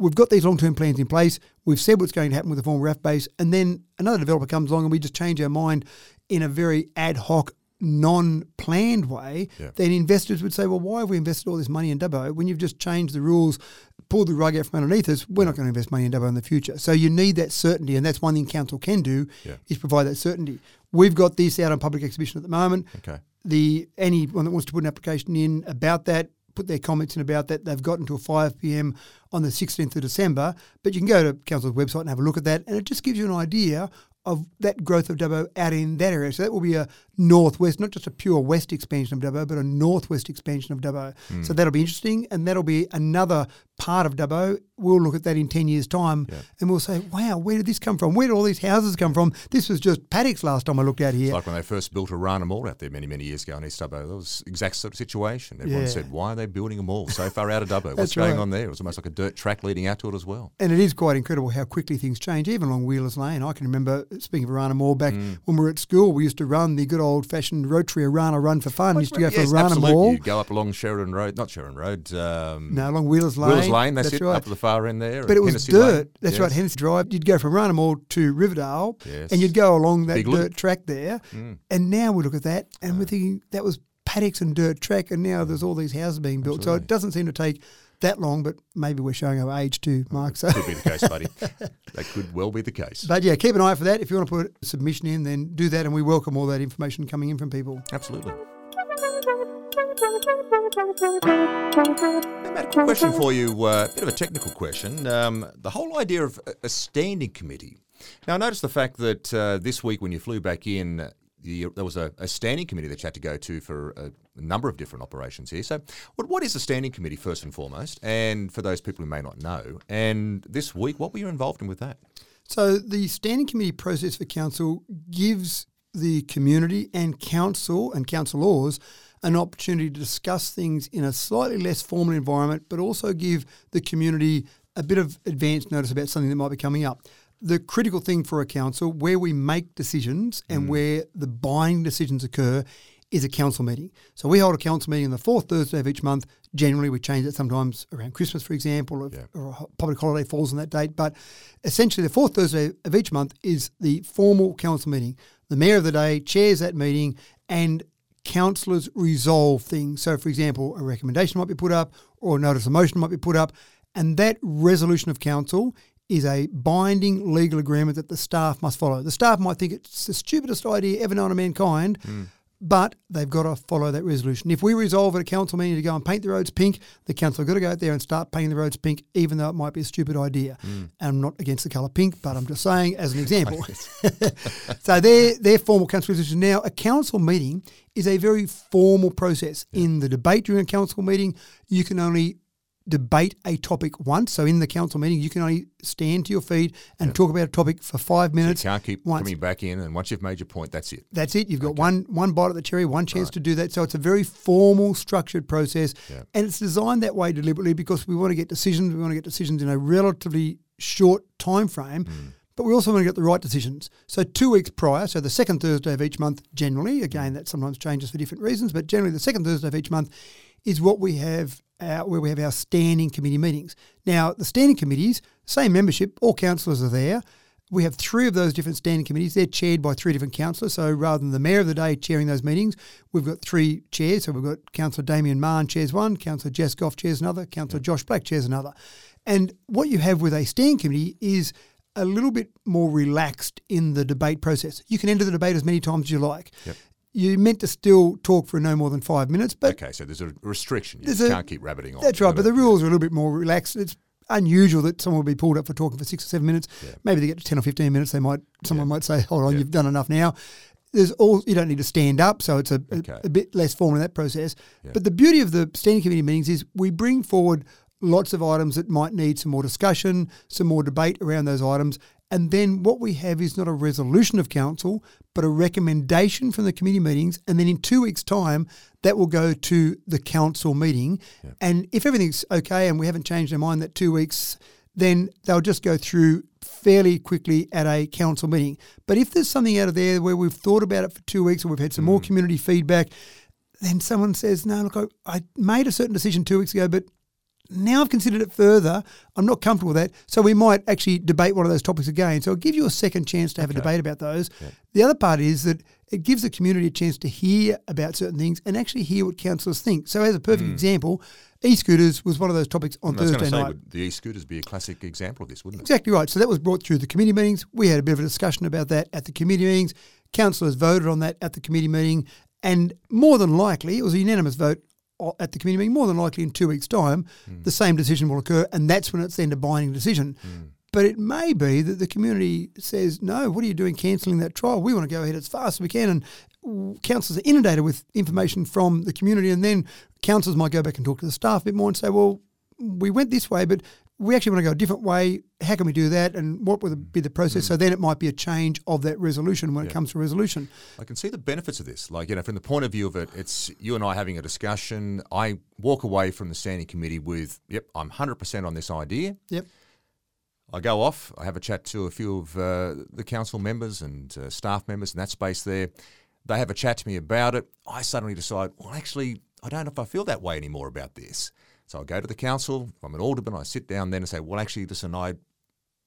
we've got these long term plans in place. We've said what's going to happen with the former RAAF base, and then another developer comes along and we just change our mind in a very ad hoc, non planned way. Yeah. Then investors would say, well, why have we invested all this money in Dubbo when you've just changed the rules, pulled the rug out from underneath us? We're not going to invest money in Dubbo in the future. So you need that certainty, and that's one thing council can do yeah. is provide that certainty. We've got this out on public exhibition at the moment. Okay. The anyone that wants to put an application in about that put their comments in about that. They've got until 5 p.m. on the 16th of December, but you can go to Council's website and have a look at that, and it just gives you an idea of that growth of Dubbo out in that area. So that will be a northwest, not just a pure west expansion of Dubbo, but a northwest expansion of Dubbo. Mm. So that'll be interesting, and that'll be another part of Dubbo. We'll look at that in 10 years' time yeah. and we'll say, wow, where did this come from? Where did all these houses come from? This was just paddocks last time I looked out here. It's like when they first built Orana Mall out there many, many years ago in East Dubbo. That was exact sort of situation. Everyone yeah. said, why are they building a mall so far out of Dubbo? What's going on there? It was almost like a dirt track leading out to it as well. And it is quite incredible how quickly things change, even along Wheelers Lane. I can remember, speaking of Orana Mall, back mm. when we were at school, we used to run the good old fashioned Rotary Orana run for fun. We used to go yes, for Orana absolutely. Mall. You'd go up along Sheraton Road, not Sheraton Road. Um, no, along Wheelers Lane. Wheelers Lane, that's, that's it, right. up the far end there. But it was Hennessy dirt. Lane. That's yes. right, Hennessy Drive. You'd go from Orana Mall to Riverdale, yes. and you'd go along that Big dirt loop. track there. Mm. And now we look at that, and we're thinking that was paddocks and dirt track, and now there's all these houses being built. Absolutely. So it doesn't seem to take that long, but maybe we're showing our age too, Mark. So could be the case, buddy. that could well be the case. But yeah, keep an eye for that. If you want to put a submission in, then do that, and we welcome all that information coming in from people. Absolutely. Matt, a question for you, uh, a bit of a technical question. Um, the whole idea of a standing committee. Now, I noticed the fact that uh, this week when you flew back in, you, there was a, a, standing committee that you had to go to for a, a, number of different operations here. So, what, what is a standing committee, first and foremost? And for those people who may not know, and this week, what were you involved in with that? So, the standing committee process for council gives the community and council and councillors an opportunity to discuss things in a slightly less formal environment, but also give the community a bit of advance notice about something that might be coming up. The critical thing for a council, where we make decisions and mm. where the buying decisions occur, is a council meeting. So we hold a council meeting on the fourth Thursday of each month. Generally, we change it sometimes around Christmas, for example, or, yeah. or a public holiday falls on that date. But essentially, the fourth Thursday of each month is the formal council meeting. The mayor of the day chairs that meeting, and councillors resolve things. So, for example, a recommendation might be put up or a notice of motion might be put up, and that resolution of council is a binding legal agreement that the staff must follow. The staff might think it's the stupidest idea ever known to mankind, mm but they've got to follow that resolution. If we resolve at a council meeting to go and paint the roads pink, the council have got to go out there and start painting the roads pink, even though it might be a stupid idea. Mm. And I'm not against the colour pink, but I'm just saying as an example. so their their formal council resolution. Now, a council meeting is a very formal process. Yeah. In the debate during a council meeting, you can only debate a topic once. So in the council meeting, you can only stand to your feet and yeah. talk about a topic for five minutes. So you can't keep once. coming back in, and once you've made your point, that's it. That's it. You've got okay. one one bite at the cherry, one chance right. to do that. So it's a very formal, structured process, yeah. and it's designed that way deliberately because we want to get decisions. We want to get decisions in a relatively short time frame. Mm. But we also want to get the right decisions. So, two weeks prior, so the second Thursday of each month, generally, again, that sometimes changes for different reasons, but generally the second Thursday of each month is what we have our, where we have our standing committee meetings. Now, the standing committees, same membership, all councillors are there. We have three of those different standing committees. They're chaired by three different councillors. So rather than the mayor of the day chairing those meetings, we've got three chairs. So we've got Councillor Damien Mahon chairs one, Councillor Jess Gough chairs another, Councillor yeah. Josh Black chairs another. And what you have with a standing committee is a little bit more relaxed in the debate process. You can enter the debate as many times as you like. Yep you're meant to still talk for no more than five minutes. But okay, so there's a restriction. You can't keep rabbiting on. That's right, but the rules are a little bit more relaxed. It's unusual that someone will be pulled up for talking for six or seven minutes. Yeah. Maybe they get to ten or fifteen minutes. They might someone yeah. might say, "Hold on, yeah. you've done enough now." There's all you don't need to stand up, so it's a, okay. a, a, bit less formal in that process. But the beauty of the standing committee meetings is we bring forward lots of items that might need some more discussion, some more debate around those items, And then what we have is not a resolution of council, but a recommendation from the committee meetings. And then in two weeks' time, that will go to the council meeting. Yeah. And if everything's okay and we haven't changed our mind that two weeks, then they'll just go through fairly quickly at a council meeting. But if there's something out of there where we've thought about it for two weeks or we've had some more mm. community feedback, then someone says, no, look, I, I made a certain decision two weeks ago, but now I've considered it further. I'm not comfortable with that. So we might actually debate one of those topics again. So I'll give you a second chance to have a debate about those. The other part is that it gives the community a chance to hear about certain things and actually hear what councillors think. So as a perfect hmm. example, e-scooters was one of those topics on I was Thursday say, night. would the e-scooters be a classic example of this, wouldn't it? Exactly right. So that was brought through the committee meetings. We had a bit of a discussion about that at the committee meetings. Councillors voted on that at the committee meeting, and more than likely, it was a unanimous vote at the committee meeting. More than likely, in two weeks' time, hmm. the same decision will occur, and that's when it's then a binding decision. Hmm. But it may be that the community says, "No, what are you doing, cancelling that trial? We want to go ahead as fast as we can." And councillors are inundated with information from the community, and then councillors might go back and talk to the staff a bit more and say, "Well, we went this way, but we actually want to go a different way. How can we do that? And what would be the process? So then it might be a change of that resolution when it comes to resolution. I can see the benefits of this. Like, you know, from the point of view of it, it's you and I having a discussion. I walk away from the standing committee with, yep, I'm 100% on this idea. Yep. I go off, I have a chat to a few of uh, the council members and uh, staff members in that space there. They have a chat to me about it. I suddenly decide, well, actually, I don't know if I feel that way anymore about this. So I go to the council. I'm an alderman, I sit down then and say, well, actually, listen, I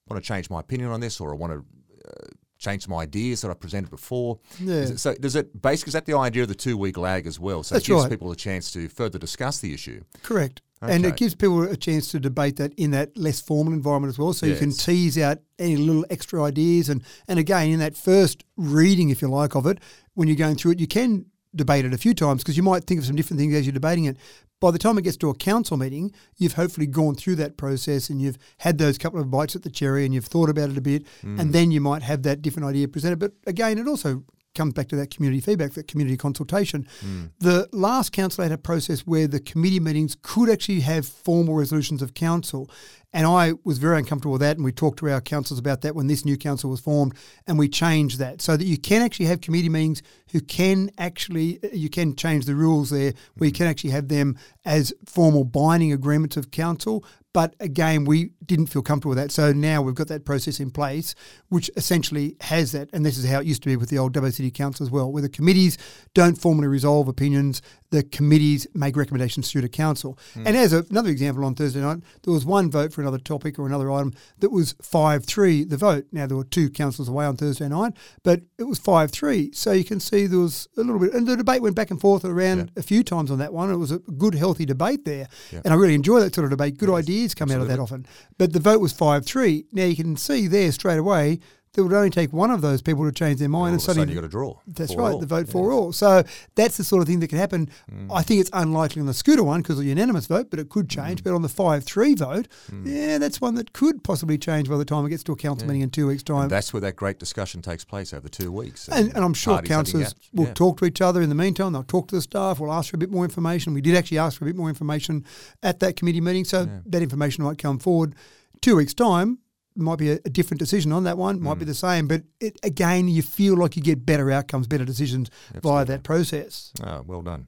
want to change my opinion on this, or I want to uh, change some ideas that I presented before. Yeah. It- so does it basically is that the idea of the two week lag as well? So That's it gives right. people a chance to further discuss the issue. Correct. And it gives people a chance to debate that in that less formal environment as well. So you can tease out any little extra ideas. And, and again, in that first reading, if you like, of it, when you're going through it, you can debate it a few times because you might think of some different things as you're debating it. By the time it gets to a council meeting, you've hopefully gone through that process and you've had those couple of bites at the cherry and you've thought about it a bit. And mm. then you might have that different idea presented. But again, it also comes back to that community feedback, that community consultation. Mm. The last council had a process where the committee meetings could actually have formal resolutions of council. And I was very uncomfortable with that. And we talked to our councils about that when this new council was formed. And we changed that so that you can actually have committee meetings who can actually, you can change the rules there, where you mm-hmm. can actually have them as formal binding agreements of council. But again, we didn't feel comfortable with that. So now we've got that process in place, which essentially has that. And this is how it used to be with the old Dubbo City Council as well, where the committees don't formally resolve opinions, the committees make recommendations through to council. Mm. And as a, another example on Thursday night, there was one vote for another topic or another item that was 5 3, the vote. Now, there were two councillors away on Thursday night, but it was 5 3. So you can see there was a little bit, and the debate went back and forth around a few times on that one. It was a good, healthy debate there. And I really enjoy that sort of debate. Good ideas come out of that often. But the vote was 5 3. Now you can see there straight away. That would only take one of those people to change their mind, and of a sudden suddenly you got a draw. that's for right, all. the vote Yeah. for all. So that's the sort of thing that can happen. Mm. I think it's unlikely on the scooter one because of the unanimous vote, but it could change. Mm. But on the 5 3 vote, yeah, that's one that could possibly change by the time it gets to a council meeting in two weeks' time. And that's where that great discussion takes place over two weeks. And, and I'm sure councillors will Yeah. talk to each other in the meantime. They'll talk to the staff. We'll ask for a bit more information. We did actually ask for a bit more information at that committee meeting, so that information might come forward. Two weeks' time might be a, a different decision on that one. Might Mm. be the same, but it, again, you feel like you get better outcomes, better decisions via that process. Ah, well done.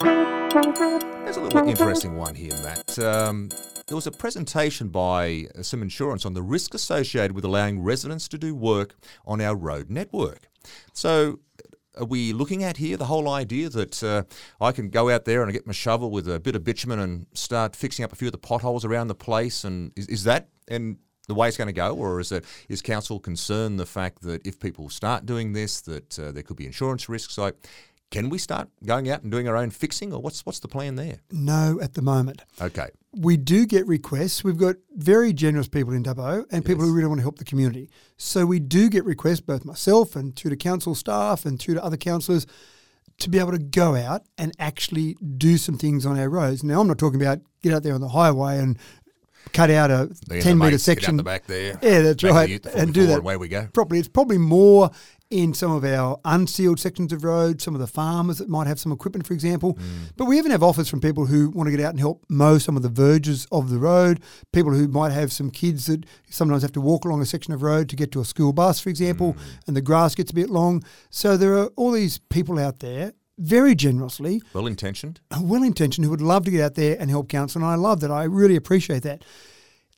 There's a little interesting one here, Matt. Um, there was a presentation by uh, some insurance on the risk associated with allowing residents to do work on our road network. So, are we looking at here the whole idea that uh, I can go out there and get my shovel with a bit of bitumen and start fixing up a few of the potholes around the place? And is, is that and the way it's going to go, or is it is council concerned the fact that if people start doing this, that uh, there could be insurance risks? Like, can we start going out and doing our own fixing, or what's what's the plan there? No, at the moment. Okay, we do get requests. We've got very generous people in Dubbo and people who really want to help the community. So we do get requests, both myself and through to council staff and through to other councillors, to be able to go out and actually do some things on our roads. Now, I'm not talking about get out there on the highway and cut out a and 10 metre mates get out section. the back there. Yeah, that's back right. the And do that and away we go. properly. It's probably more in some of our unsealed sections of road, some of the farmers that might have some equipment, for example. Mm. But we even have offers from people who want to get out and help mow some of the verges of the road, people who might have some kids that sometimes have to walk along a section of road to get to a school bus, for example, mm. and the grass gets a bit long. So there are all these people out there very generously. Well intentioned. Well intentioned, who would love to get out there and help council. And I love that. I really appreciate that.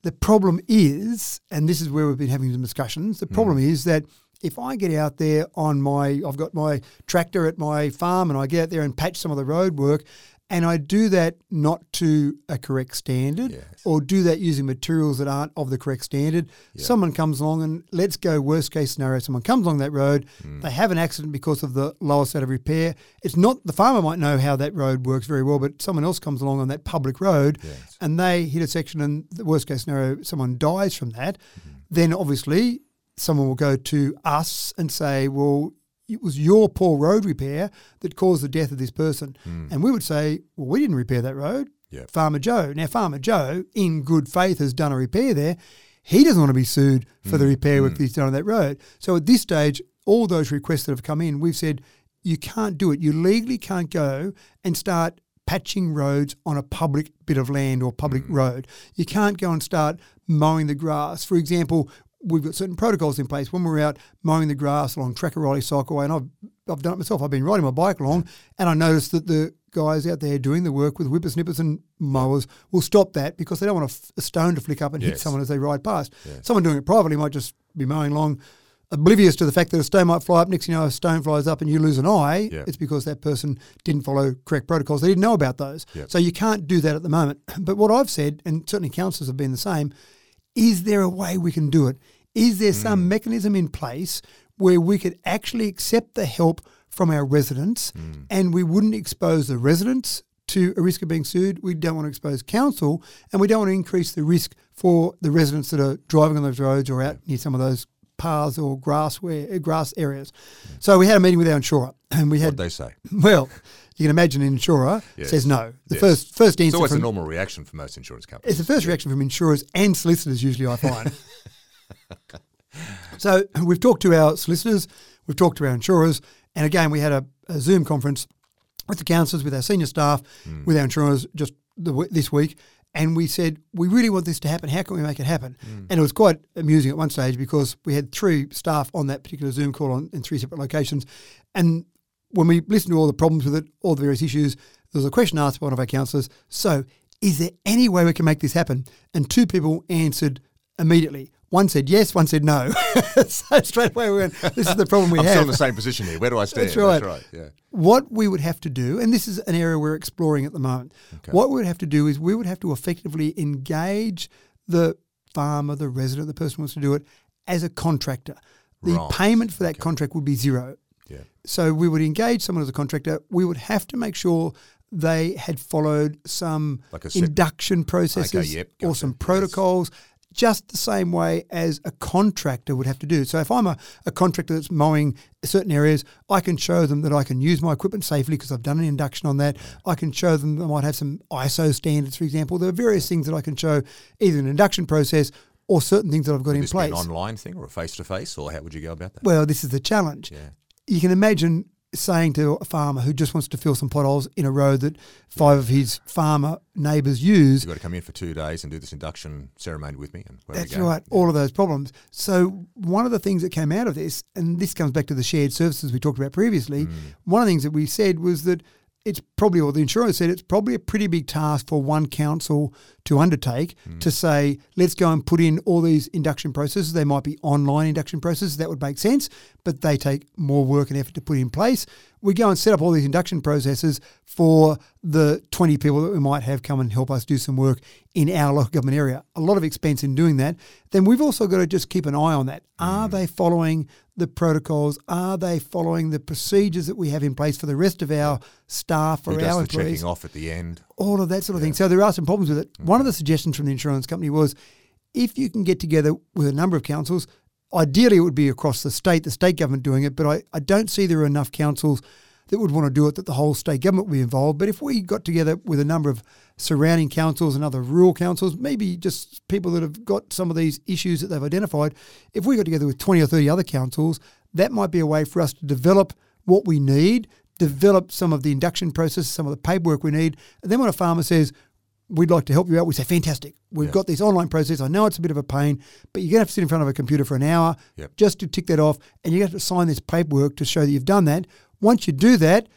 The problem is, and this is where we've been having some discussions, the problem mm. is that if I get out there on my, I've got my tractor at my farm and I get out there and patch some of the road work, and I do that not to a correct standard yes. or do that using materials that aren't of the correct standard. Someone comes along and let's go worst case scenario. Someone comes along that road, mm. they have an accident because of the lower set of repair. It's not the farmer might know how that road works very well, but someone else comes along on that public road yes. and they hit a section and the worst case scenario, someone dies from that. Mm. Then obviously someone will go to us and say, well, it was your poor road repair that caused the death of this person. Mm. And we would say, well, we didn't repair that road. Yep. Farmer Joe. Now, Farmer Joe, in good faith, has done a repair there. He doesn't want to be sued for mm. the repair mm. he's done on that road. So at this stage, all those requests that have come in, we've said, you can't do it. You legally can't go and start patching roads on a public bit of land or public mm. road. You can't go and start mowing the grass. For example, we've got certain protocols in place. When we're out mowing the grass along Tracker Riley Cycleway, and I've, I've done it myself, I've been riding my bike along, and I noticed that the guys out there doing the work with whippersnippers and mowers will stop that because they don't want a, f- a stone to flick up and yes. hit someone as they ride past. Yes. Someone doing it privately might just be mowing along, oblivious to the fact that a stone might fly up. Next you know, a stone flies up and you lose an eye. It's because that person didn't follow correct protocols. They didn't know about those. So you can't do that at the moment. But what I've said, and certainly councillors have been the same, is there a way we can do it? Is there some mm. mechanism in place where we could actually accept the help from our residents mm. and we wouldn't expose the residents to a risk of being sued? We don't want to expose council and we don't want to increase the risk for the residents that are driving on those roads or out near some of those paths or grass where, grass areas. Yeah. So we had a meeting with our insurer and we had. what they say? Well, you can imagine an insurer yes. says no. The yes. first first answer. It's always from, a normal reaction for most insurance companies. It's the first reaction from insurers and solicitors usually. I find. so we've talked to our solicitors, we've talked to our insurers, and again we had a, a Zoom conference with the councillors, with our senior staff, mm. with our insurers just the, this week, and we said we really want this to happen. How can we make it happen? Mm. And it was quite amusing at one stage because we had three staff on that particular Zoom call on, in three separate locations, and when we listened to all the problems with it, all the various issues, there was a question asked by one of our councillors. So, is there any way we can make this happen? And two people answered immediately. One said yes, one said no. so straight away we went, this is the problem we I'm have. still in the same position here. Where do I stand? That's right. That's right. Yeah. What we would have to do, and this is an area we're exploring at the moment, okay. what we would have to do is we would have to effectively engage the farmer, the resident, the person who wants to do it, as a contractor. The right. payment for that okay. contract would be zero. Yeah. So we would engage someone as a contractor. We would have to make sure they had followed some like induction processes okay, yep, or some protocols. Yes just the same way as a contractor would have to do. So if I'm a, a contractor that's mowing certain areas, I can show them that I can use my equipment safely because I've done an induction on that. I can show them that I might have some ISO standards, for example. There are various things that I can show, either an induction process or certain things that I've got would in place. An online thing or a face to face, or how would you go about that? Well, this is the challenge. Yeah. You can imagine saying to a farmer who just wants to fill some potholes in a road that five of his farmer neighbours use. You've got to come in for two days and do this induction ceremony with me. And That's right, all of those problems. So, one of the things that came out of this, and this comes back to the shared services we talked about previously, mm. one of the things that we said was that it's probably, or the insurer said, it's probably a pretty big task for one council to undertake mm. to say, let's go and put in all these induction processes. They might be online induction processes, that would make sense, but they take more work and effort to put in place. We go and set up all these induction processes for the 20 people that we might have come and help us do some work in our local government area. A lot of expense in doing that. Then we've also got to just keep an eye on that. Mm. Are they following the protocols? Are they following the procedures that we have in place for the rest of our staff or Who our the employees? checking off at the end. All of that sort of yeah. thing. So there are some problems with it. Okay. One of the suggestions from the insurance company was if you can get together with a number of councils, ideally it would be across the state, the state government doing it, but I, I don't see there are enough councils – that would want to do it that the whole state government would be involved. But if we got together with a number of surrounding councils and other rural councils, maybe just people that have got some of these issues that they've identified, if we got together with 20 or 30 other councils, that might be a way for us to develop what we need, develop some of the induction process, some of the paperwork we need. And then when a farmer says, we'd like to help you out, we say, fantastic. We've Yeah. got this online process. I know it's a bit of a pain, but you're going to have to sit in front of a computer for an hour Yep. just to tick that off. And you have to sign this paperwork to show that you've done that. Once you do that,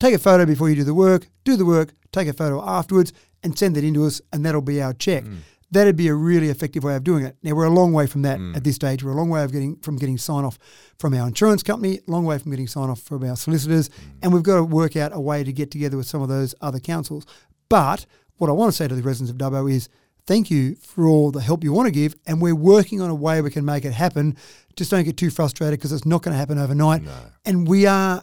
take a photo before you do the work, do the work, take a photo afterwards, and send that into us, and that'll be our check. Mm. That'd be a really effective way of doing it. Now we're a long way from that mm. at this stage. We're a long way of getting from getting sign off from our insurance company, a long way from getting sign off from our solicitors, mm. and we've got to work out a way to get together with some of those other councils. But what I want to say to the residents of Dubbo is thank you for all the help you want to give, and we're working on a way we can make it happen. Just don't get too frustrated because it's not going to happen overnight. And we are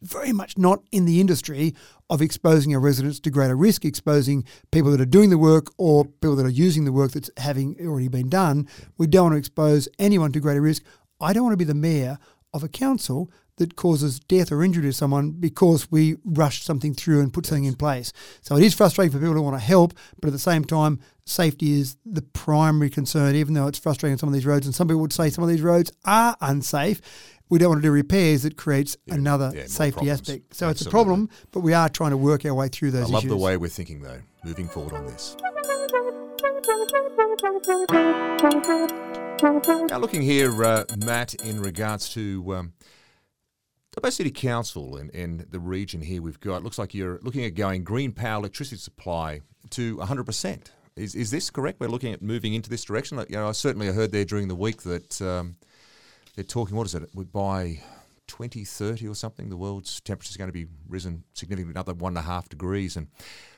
very much not in the industry of exposing our residents to greater risk, exposing people that are doing the work or people that are using the work that's having already been done. We don't want to expose anyone to greater risk. I don't want to be the mayor of a council that causes death or injury to someone because we rush something through and put something in place. So it is frustrating for people who want to help, but at the same time, safety is the primary concern, even though it's frustrating on some of these roads. And some people would say some of these roads are unsafe. We don't want to do repairs that creates another yeah, safety aspect. So it's a problem, but we are trying to work our way through those I love issues. the way we're thinking, though, moving forward on this. Now, looking here, uh, Matt, in regards to um, Dubbo City Council and, and the region here we've got, looks like you're looking at going green power electricity supply to 100%. Is, is this correct? We're looking at moving into this direction. You know, I certainly heard there during the week that um, they're talking, what is it, by 2030 or something, the world's temperature is going to be risen significantly, another one and a half degrees. And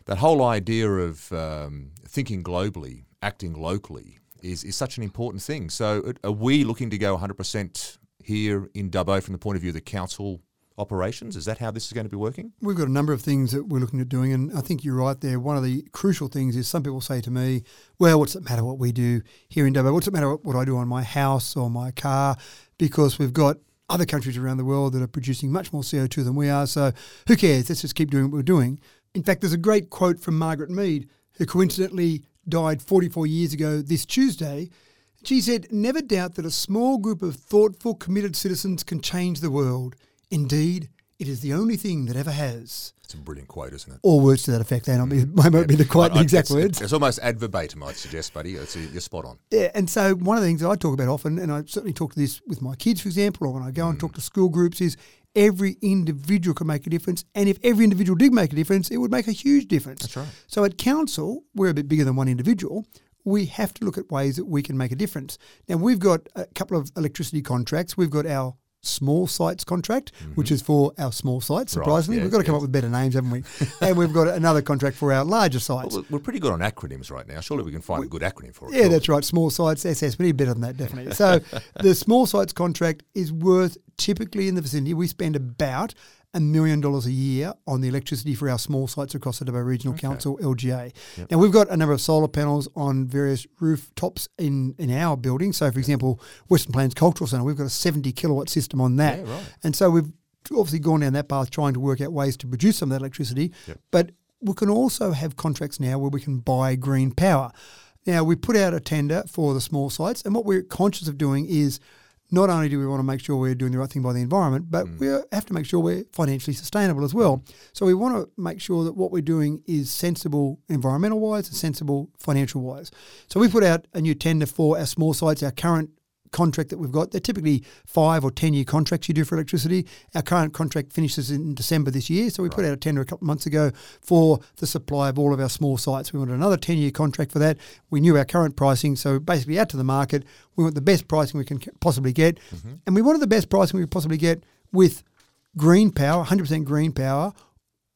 that whole idea of um, thinking globally, acting locally, is, is such an important thing. So, are we looking to go 100% here in Dubbo from the point of view of the council operations? Is that how this is going to be working? We've got a number of things that we're looking at doing, and I think you're right there. One of the crucial things is some people say to me, "Well, what's it matter what we do here in Dubbo? What's it matter what I do on my house or my car? Because we've got other countries around the world that are producing much more CO2 than we are. So who cares? Let's just keep doing what we're doing." In fact, there's a great quote from Margaret Mead, who coincidentally died 44 years ago this Tuesday. She said, Never doubt that a small group of thoughtful, committed citizens can change the world. Indeed, it is the only thing that ever has. It's a brilliant quote, isn't it? Or words to that effect. They not be, might not be the quite the exact it's, words. It's almost adverbatim, I'd suggest, buddy. It's, you're spot on. Yeah, and so one of the things that I talk about often, and I certainly talk to this with my kids, for example, or when I go and mm. talk to school groups, is every individual can make a difference. And if every individual did make a difference, it would make a huge difference. That's right. So at council, we're a bit bigger than one individual. We have to look at ways that we can make a difference. Now, we've got a couple of electricity contracts. We've got our small sites contract, which is for our small sites, Mm-hmm. Right, surprisingly. yes, we've got to come up with better names, haven't we? and we've got another contract for our larger sites. Well, we're pretty good on acronyms right now. Surely we can find a good acronym for it. Yeah, that's right. Small sites, SS. We need better than that, definitely. So the small sites contract is worth typically in the vicinity. We spend about a million dollars a year on the electricity for our small sites across the Dubbo Regional Council, LGA. Now we've got a number of solar panels on various rooftops in, in our building. So, for example, Western Plains Cultural Centre, we've got a 70 kilowatt system on that. Yeah, right. And so we've obviously gone down that path trying to work out ways to produce some of that electricity. But we can also have contracts now where we can buy green power. Now, we put out a tender for the small sites, and what we're conscious of doing is not only do we want to make sure we're doing the right thing by the environment, but mm. we have to make sure we're financially sustainable as well. So we want to make sure that what we're doing is sensible environmental wise and sensible financial wise. So we put out a new tender for our small sites, our current contract that we've got. They're typically five or 10 year contracts you do for electricity. Our current contract finishes in December this year. So we put out a tender a couple of months ago for the supply of all of our small sites. We wanted another 10 year contract for that. We knew our current pricing. So basically, out to the market, we want the best pricing we can possibly get. And we wanted the best pricing we could possibly get with green power, 100% green power,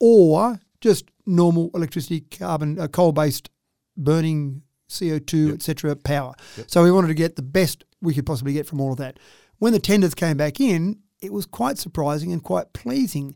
or just normal electricity, carbon, uh, coal based burning CO2, etc. power. So we wanted to get the best we could possibly get from all of that. When the tenders came back in, it was quite surprising and quite pleasing.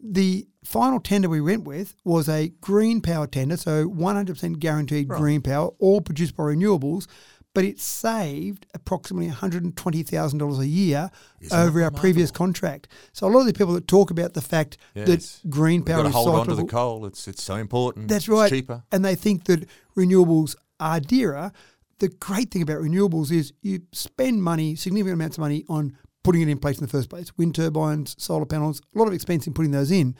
The final tender we went with was a green power tender, so 100% guaranteed green power, all produced by renewables, but it saved approximately $120,000 a year over our previous contract. So a lot of the people that talk about the fact Yes. that green power We've got to is hold on to the coal. It's it's so important. that's It's right. cheaper. And they think that renewables are dearer. The great thing about renewables is you spend money, significant amounts of money on putting it in place in the first place. Wind turbines, solar panels, a lot of expense in putting those in.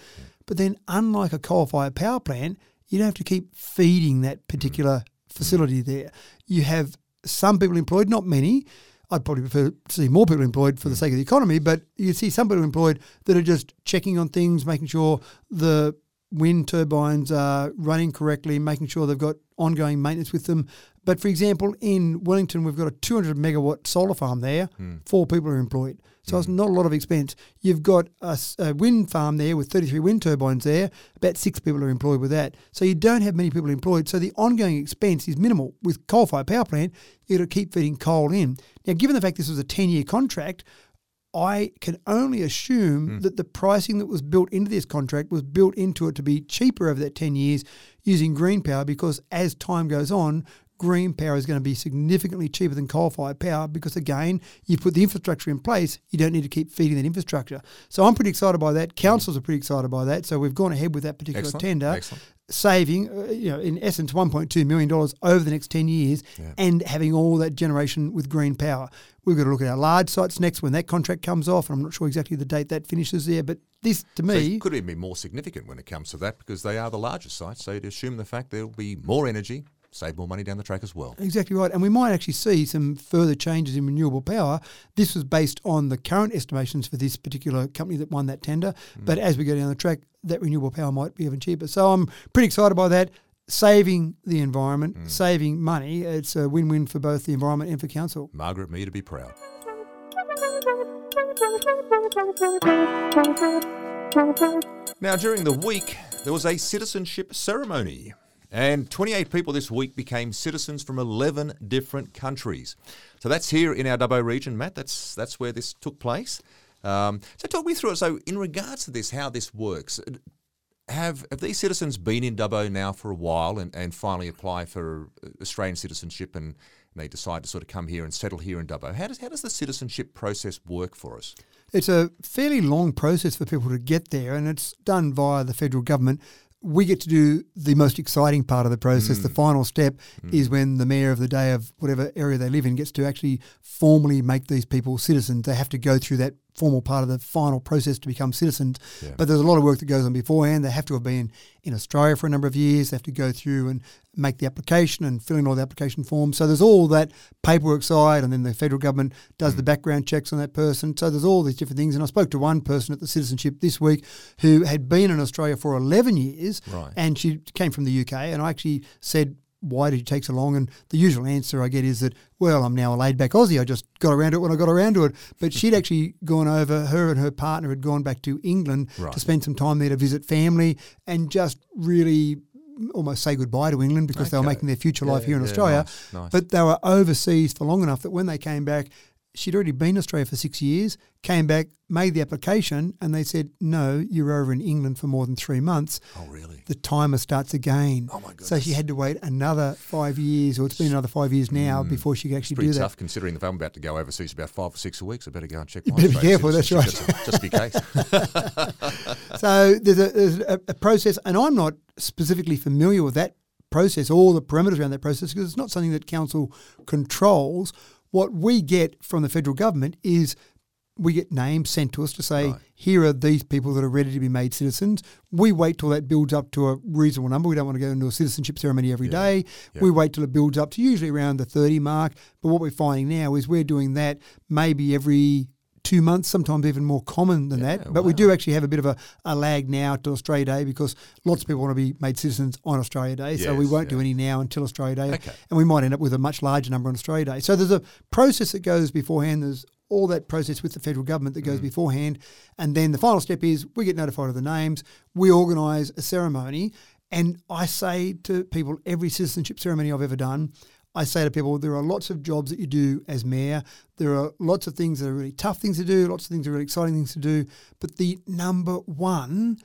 But then, unlike a coal fired power plant, you don't have to keep feeding that particular facility there. You have some people employed, not many. I'd probably prefer to see more people employed for the sake of the economy, but you see some people employed that are just checking on things, making sure the wind turbines are running correctly, making sure they've got ongoing maintenance with them. But for example, in Wellington, we've got a 200 megawatt solar farm there. Hmm. Four people are employed. So it's hmm. not a lot of expense. You've got a wind farm there with 33 wind turbines there. About six people are employed with that. So you don't have many people employed. So the ongoing expense is minimal. With coal fired power plant, you've got to keep feeding coal in. Now, given the fact this was a 10 year contract, I can only assume hmm. that the pricing that was built into this contract was built into it to be cheaper over that 10 years using green power because as time goes on, green power is going to be significantly cheaper than coal fired power because, again, you put the infrastructure in place, you don't need to keep feeding that infrastructure. So I'm pretty excited by that. Hmm. Councils are pretty excited by that. So we've gone ahead with that particular Excellent, tender excellent. Saving, uh, you know, in essence, $1.2 million over the next 10 years and having all that generation with green power. We've got to look at our large sites next when that contract comes off. And I'm not sure exactly the date that finishes there, but this, to So me, it could even be more significant when it comes to that because they are the largest sites. So you'd assume the fact there'll be more energy, save more money down the track as well. Exactly right. And we might actually see some further changes in renewable power. This was based on the current estimations for this particular company that won that tender. Mm. But as we go down the track, that renewable power might be even cheaper. So I'm pretty excited by that. Saving the environment, mm. saving money. It's a win win for both the environment and for council. Margaret Me to be proud. Now, during the week, there was a citizenship ceremony, and 28 people this week became citizens from 11 different countries. So that's here in our Dubbo region, Matt. That's that's where this took place. Um, so talk me through it. So, in regards to this, how this works, have have these citizens been in Dubbo now for a while and, and finally apply for Australian citizenship and they decide to sort of come here and settle here in Dubbo? How does how does the citizenship process work for us? It's a fairly long process for people to get there, and it's done via the federal government. We get to do the most exciting part of the process. The mm. final step mm. is when the mayor of the day of whatever area they live in gets to actually formally make these people citizens. They have to go through that formal part of the final process to become citizens. But there's a lot of work that goes on beforehand. They have to have been in Australia for a number of years. They have to go through and make the application and fill in all the application forms. So there's all that paperwork side, and then the federal government does the mm. background checks on that person. So there's all these different things. And I spoke to one person at the citizenship this week who had been in Australia for 11 years, Right. and she came from the UK. And I actually said, why did it take so long? And the usual answer I get is that, well, I'm now a laid back Aussie. I just got around to it when I got around to it. But she'd actually gone over, her and her partner had gone back to England Right. to spend some time there to visit family and just really almost say goodbye to England because they were making their future life here in yeah, Australia. nice, nice. But they were overseas for long enough that when they came back, she'd already been in Australia for six years, came back, made the application, and they said, no, you're over in England for more than three months Oh, really? the timer starts again. Oh, my So she had to wait another five years, or it's been another five years now hmm. before she could actually do that. Pretty tough considering if I'm about to go overseas about five or six weeks. I better go and check my better be careful, that's citizenship Just, just be case. So there's, a, there's a, a process, and I'm not specifically familiar with that process, all the parameters around that process, because it's not something that council controls. What we get from the federal government is we get names sent to us to say, Right. here are these people that are ready to be made citizens. We wait till that builds up to a reasonable number. We don't want to go into a citizenship ceremony every day. We wait till it builds up to usually around the 30 mark. But what we're finding now is we're doing that maybe every two months, sometimes even more common than that. But we do actually have a bit of a, a lag now to Australia Day because lots of people want to be made citizens on Australia Day. so we won't do any now until Australia Day. Okay. And we might end up with a much larger number on Australia Day. So there's a process that goes beforehand. There's all that process with the federal government that Mm. goes beforehand. And then the final step is we get notified of the names, we organise a ceremony. And I say to people, every citizenship ceremony I've ever done, I say to people, there are lots of jobs that you do as mayor. There are lots of things that are really tough things to do, lots of things that are really exciting things to do. But the number one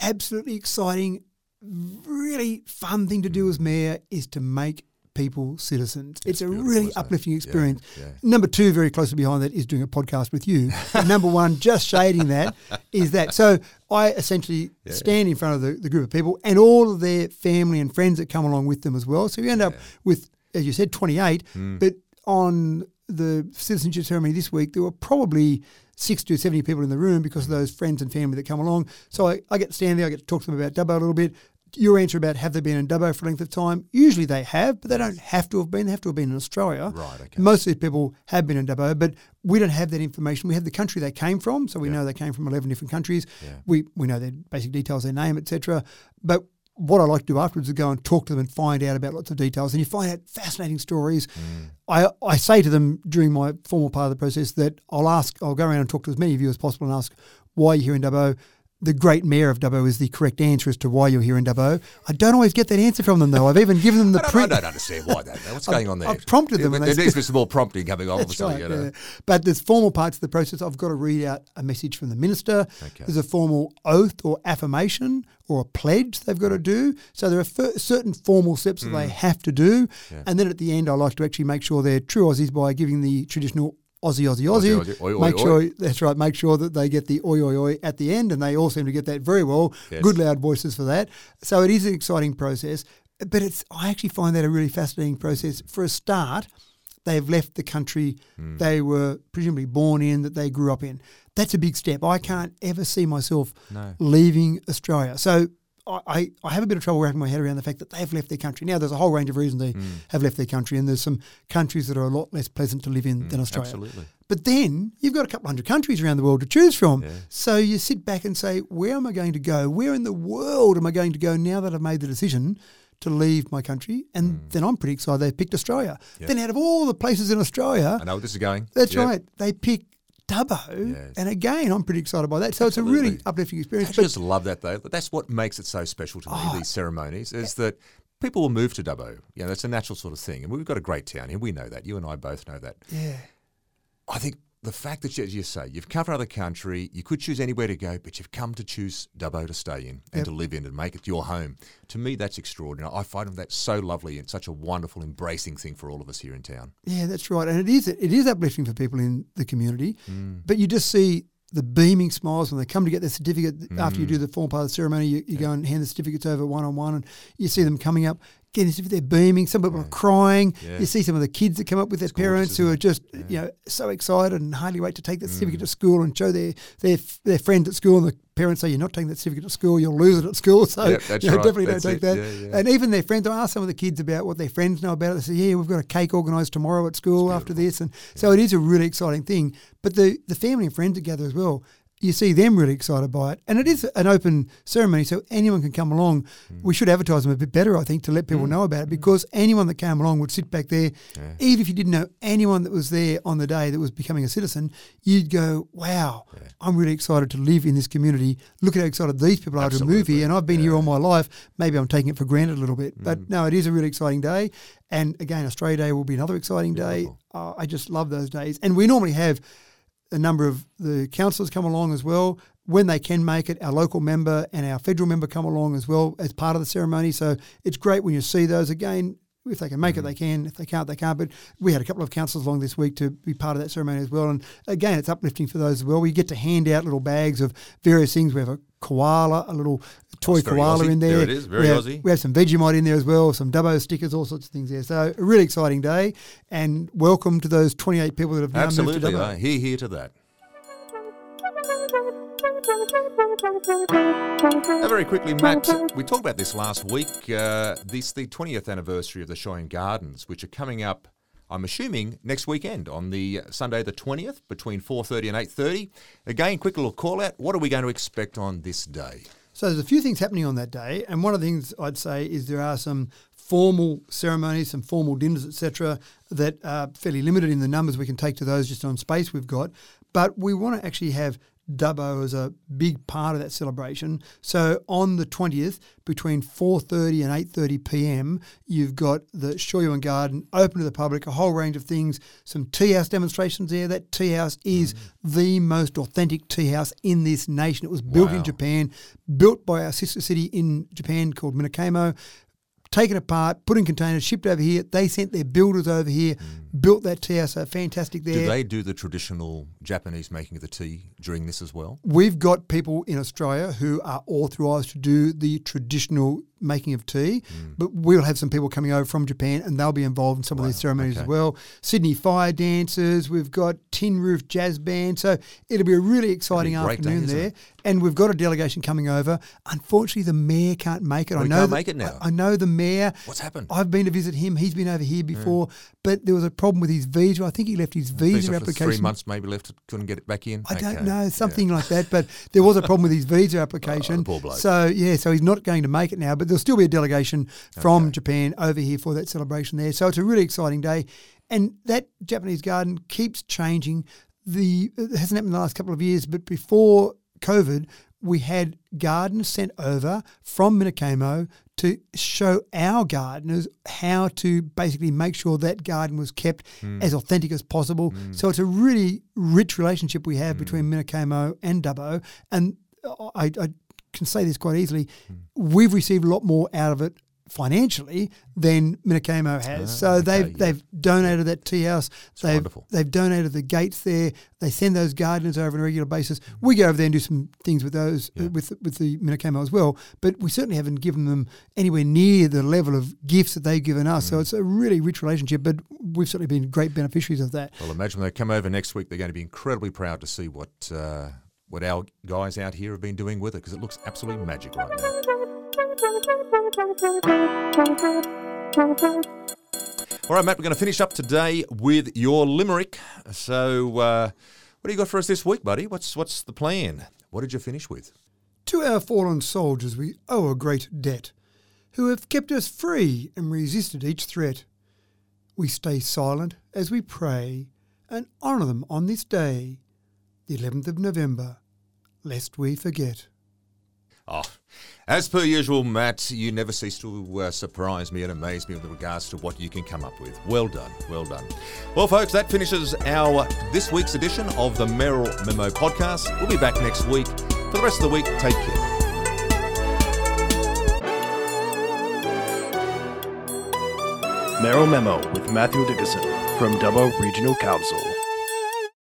absolutely exciting, really fun thing to do as mayor is to make people citizens. It's a really uplifting experience. yeah. Number two, very closely behind that, is doing a podcast with you. Number one, just shading that, is that. So I essentially stand in front of the, the group of people and all of their family and friends that come along with them as well. So you end up with, as you said, 28, Hmm. but on the citizenship ceremony this week, there were probably 60 or 70 people in the room because of those friends and family that come along. So I, I get to stand there, I get to talk to them about Dubbo a little bit. Your answer about have they been in Dubbo for a length of time? Usually they have, but they don't have to have been. They have to have been in Australia. Right, okay. Most of these people have been in Dubbo, but we don't have that information. We have the country they came from, so we know they came from 11 different countries. Yeah. We, we know their basic details, their name, etc. But what I like to do afterwards is go and talk to them and find out about lots of details. And you find out fascinating stories. Hmm. I, I say to them during my formal part of the process that I'll ask, I'll go around and talk to as many of you as possible and ask why you're here in Dubbo. The great mayor of Dubbo is the correct answer as to why you're here in Dubbo. I don't always get that answer from them though. I've even given them the I don't, I don't understand why that. What's going on there? I've prompted them Yeah, and but they there needs to be some more prompting coming on. That's Obviously, right, you know. yeah. But there's formal parts of the process. I've got to read out a message from the minister. Okay. There's a formal oath or affirmation or a pledge they've got to do. So there are fir- certain formal steps that they Mm. have to do. And then at the end, I like to actually make sure they're true Aussies by giving the traditional Aussie, Aussie, Aussie. Aussie, oi, oi, make oi. sure that's right. Make sure that they get the oi, oi, oi at the end, and they all seem to get that very well. Yes. Good loud voices for that. So it is an exciting process, but it's I actually find that a really fascinating process. For a start, they've left the country Hmm. they were presumably born in, that they grew up in. That's a big step. I can't ever see myself No. leaving Australia. So I, I, have a bit of trouble wrapping my head around the fact that they've left their country. Now, there's a whole range of reasons they Hmm. have left their country, and there's some countries that are a lot less pleasant to live in than Australia. Absolutely. But then you've got a couple hundred countries around the world to choose from. Yeah. So you sit back and say, where am I going to go? Where in the world am I going to go now that I've made the decision to leave my country? And Hmm. then I'm pretty excited they've picked Australia. Then out of all the places in Australia, I know where this is going. that's Yeah. right, they pick Dubbo. Yes. And again, I'm pretty excited by that. So it's a really uplifting experience. I just love that though. That's what makes it so special to me. Oh. these ceremonies is that people will move to Dubbo. You know, that's a natural sort of thing, and we've got a great town here. We know that. You and I both know that. yeah. I think the fact that, you- as you say, you've come from another country, you could choose anywhere to go, but you've come to choose Dubbo to stay in and Yep. to live in and make it your home. To me, that's extraordinary. I find that so lovely and such a wonderful, embracing thing for all of us here in town. Yeah, that's right. And it is it is uplifting for people in the community. Mm. But you just see the beaming smiles when they come to get their certificate after Mm. you do the formal part of the ceremony. You, you go and hand the certificates over one on one, and you see them coming up, certificate. They're beaming. Some people are crying. Yeah. You see some of the kids that come up with their gorgeous, parents who isn't are just you know so excited and hardly wait to take that Mm. certificate to school and show their their their friends at school. And the parents say, "You're not taking that certificate to school. You'll lose it at school." So Yep, you know, right. definitely That's don't take it. that. Yeah, yeah. And even their friends, I asked some of the kids about what their friends know about it. They say, "Yeah, we've got a cake organised tomorrow at school after this," and so it is a really exciting thing. But the the family and friends together as well. You see them really excited by it, and it is an open ceremony, so anyone can come along. Mm. We should advertise them a bit better, I think, to let people know about it, because anyone that came along would sit back there, even if you didn't know anyone that was there on the day that was becoming a citizen, you'd go, "Wow, I'm really excited to live in this community. Look at how excited these people are to move Absolutely. here, and I've been here all my life. Maybe I'm taking it for granted a little bit, Mm. but no, it is a really exciting day. And again, Australia Day will be another exciting day. Beautiful. Uh, I just love those days, and we normally have a number of the councillors come along as well. When they can make it, our local member and our federal member come along as well as part of the ceremony. So it's great when you see those again. If they can make it, they can. If they can't, they can't. But we had a couple of councillors along this week to be part of that ceremony as well. And again, it's uplifting for those as well. We get to hand out little bags of various things. We have a koala, a little toy That's koala in there. There it is, very we have, Aussie. We have some Vegemite in there as well, some Dubbo stickers, all sorts of things there. So a really exciting day. And welcome to those 28 people that have now moved to Absolutely. Dubbo. Uh, hear, hear to that. Now, very quickly, Matt, we talked about this last week. Uh, this the 20th anniversary of the Shoyoen Gardens, which are coming up. I'm assuming next weekend on the Sunday the 20th between 4:30 and 8:30. Again, quick little call out. What are we going to expect on this day? So there's a few things happening on that day, and one of the things I'd say is there are some formal ceremonies, some formal dinners, etc., that are fairly limited in the numbers we can take to those just on space we've got. But we want to actually have Dubbo as a big part of that celebration. So on the 20th, between 4.30 and 8.30 p.m., you've got the Shoyoen Garden open to the public, a whole range of things, some tea house demonstrations there. That tea house is mm. the most authentic tea house in this nation. It was built in Japan, built by our sister city in Japan called Minokamo, taken apart, put in containers, shipped over here. They sent their builders over here, mm. Built that tea house. So fantastic there. Do they do the traditional Japanese making of the tea during this as well? We've got people in Australia who are authorised to do the traditional making of tea, mm. but we'll have some people coming over from Japan and they'll be involved in some of these ceremonies okay. as well. Sydney Fire Dancers, we've got Tin Roof Jazz Band. So it'll be a really exciting a great day, afternoon there. it? And we've got a delegation coming over. Unfortunately, the mayor can't make it. Oh, I know can't that- make it now? I, I know the mayor. What's happened? I've been to visit him. He's been over here before, but there was a problem with his visa. I think he left his visa, application. Three months maybe left. Couldn't get it back in. I don't Okay. know, Yeah. something like that. But there was a problem with his visa application. Oh, poor bloke. So yeah, so he's not going to make it now. But there'll still be a delegation from Japan over here for that celebration there. So it's a really exciting day, and that Japanese garden keeps changing. The it hasn't happened in the last couple of years, but before COVID, we had gardens sent over from Minokamo to show our gardeners how to basically make sure that garden was kept hmm. as authentic as possible. Hmm. So it's a really rich relationship we have between hmm. Minokamo and Dubbo. And I, I can say this quite easily. We've received a lot more out of it financially than Minokamo has. so Ah, okay, they've yeah. they've donated that tea house. they've wonderful. they've donated the gates there. They send those gardeners over on a regular basis. We go over there and do some things with those uh, with with the Minokamo as well. But we certainly haven't given them anywhere near the level of gifts that they've given us. Mm. So it's a really rich relationship. But we've certainly been great beneficiaries of that. Well, imagine when they come over next week, they're going to be incredibly proud to see what uh, what our guys out here have been doing with it because it looks absolutely magic right now. All right, Matt, we're going to finish up today with your limerick. So, uh, what do you got for us this week, buddy? What's what's the plan? What did you finish with? To our fallen soldiers we owe a great debt, who have kept us free and resisted each threat. We stay silent as we pray and honour them on this day, the 11th of November, lest we forget. Oh, as per usual, Matt, you never cease to uh, surprise me and amaze me with regards to what you can come up with. Well done, well done. Well, folks, that finishes our this week's edition of the Mayoral Memo podcast. We'll be back next week. For the rest of the week, take care. Mayoral Memo with Matthew Dickinson from Dubbo Regional Council.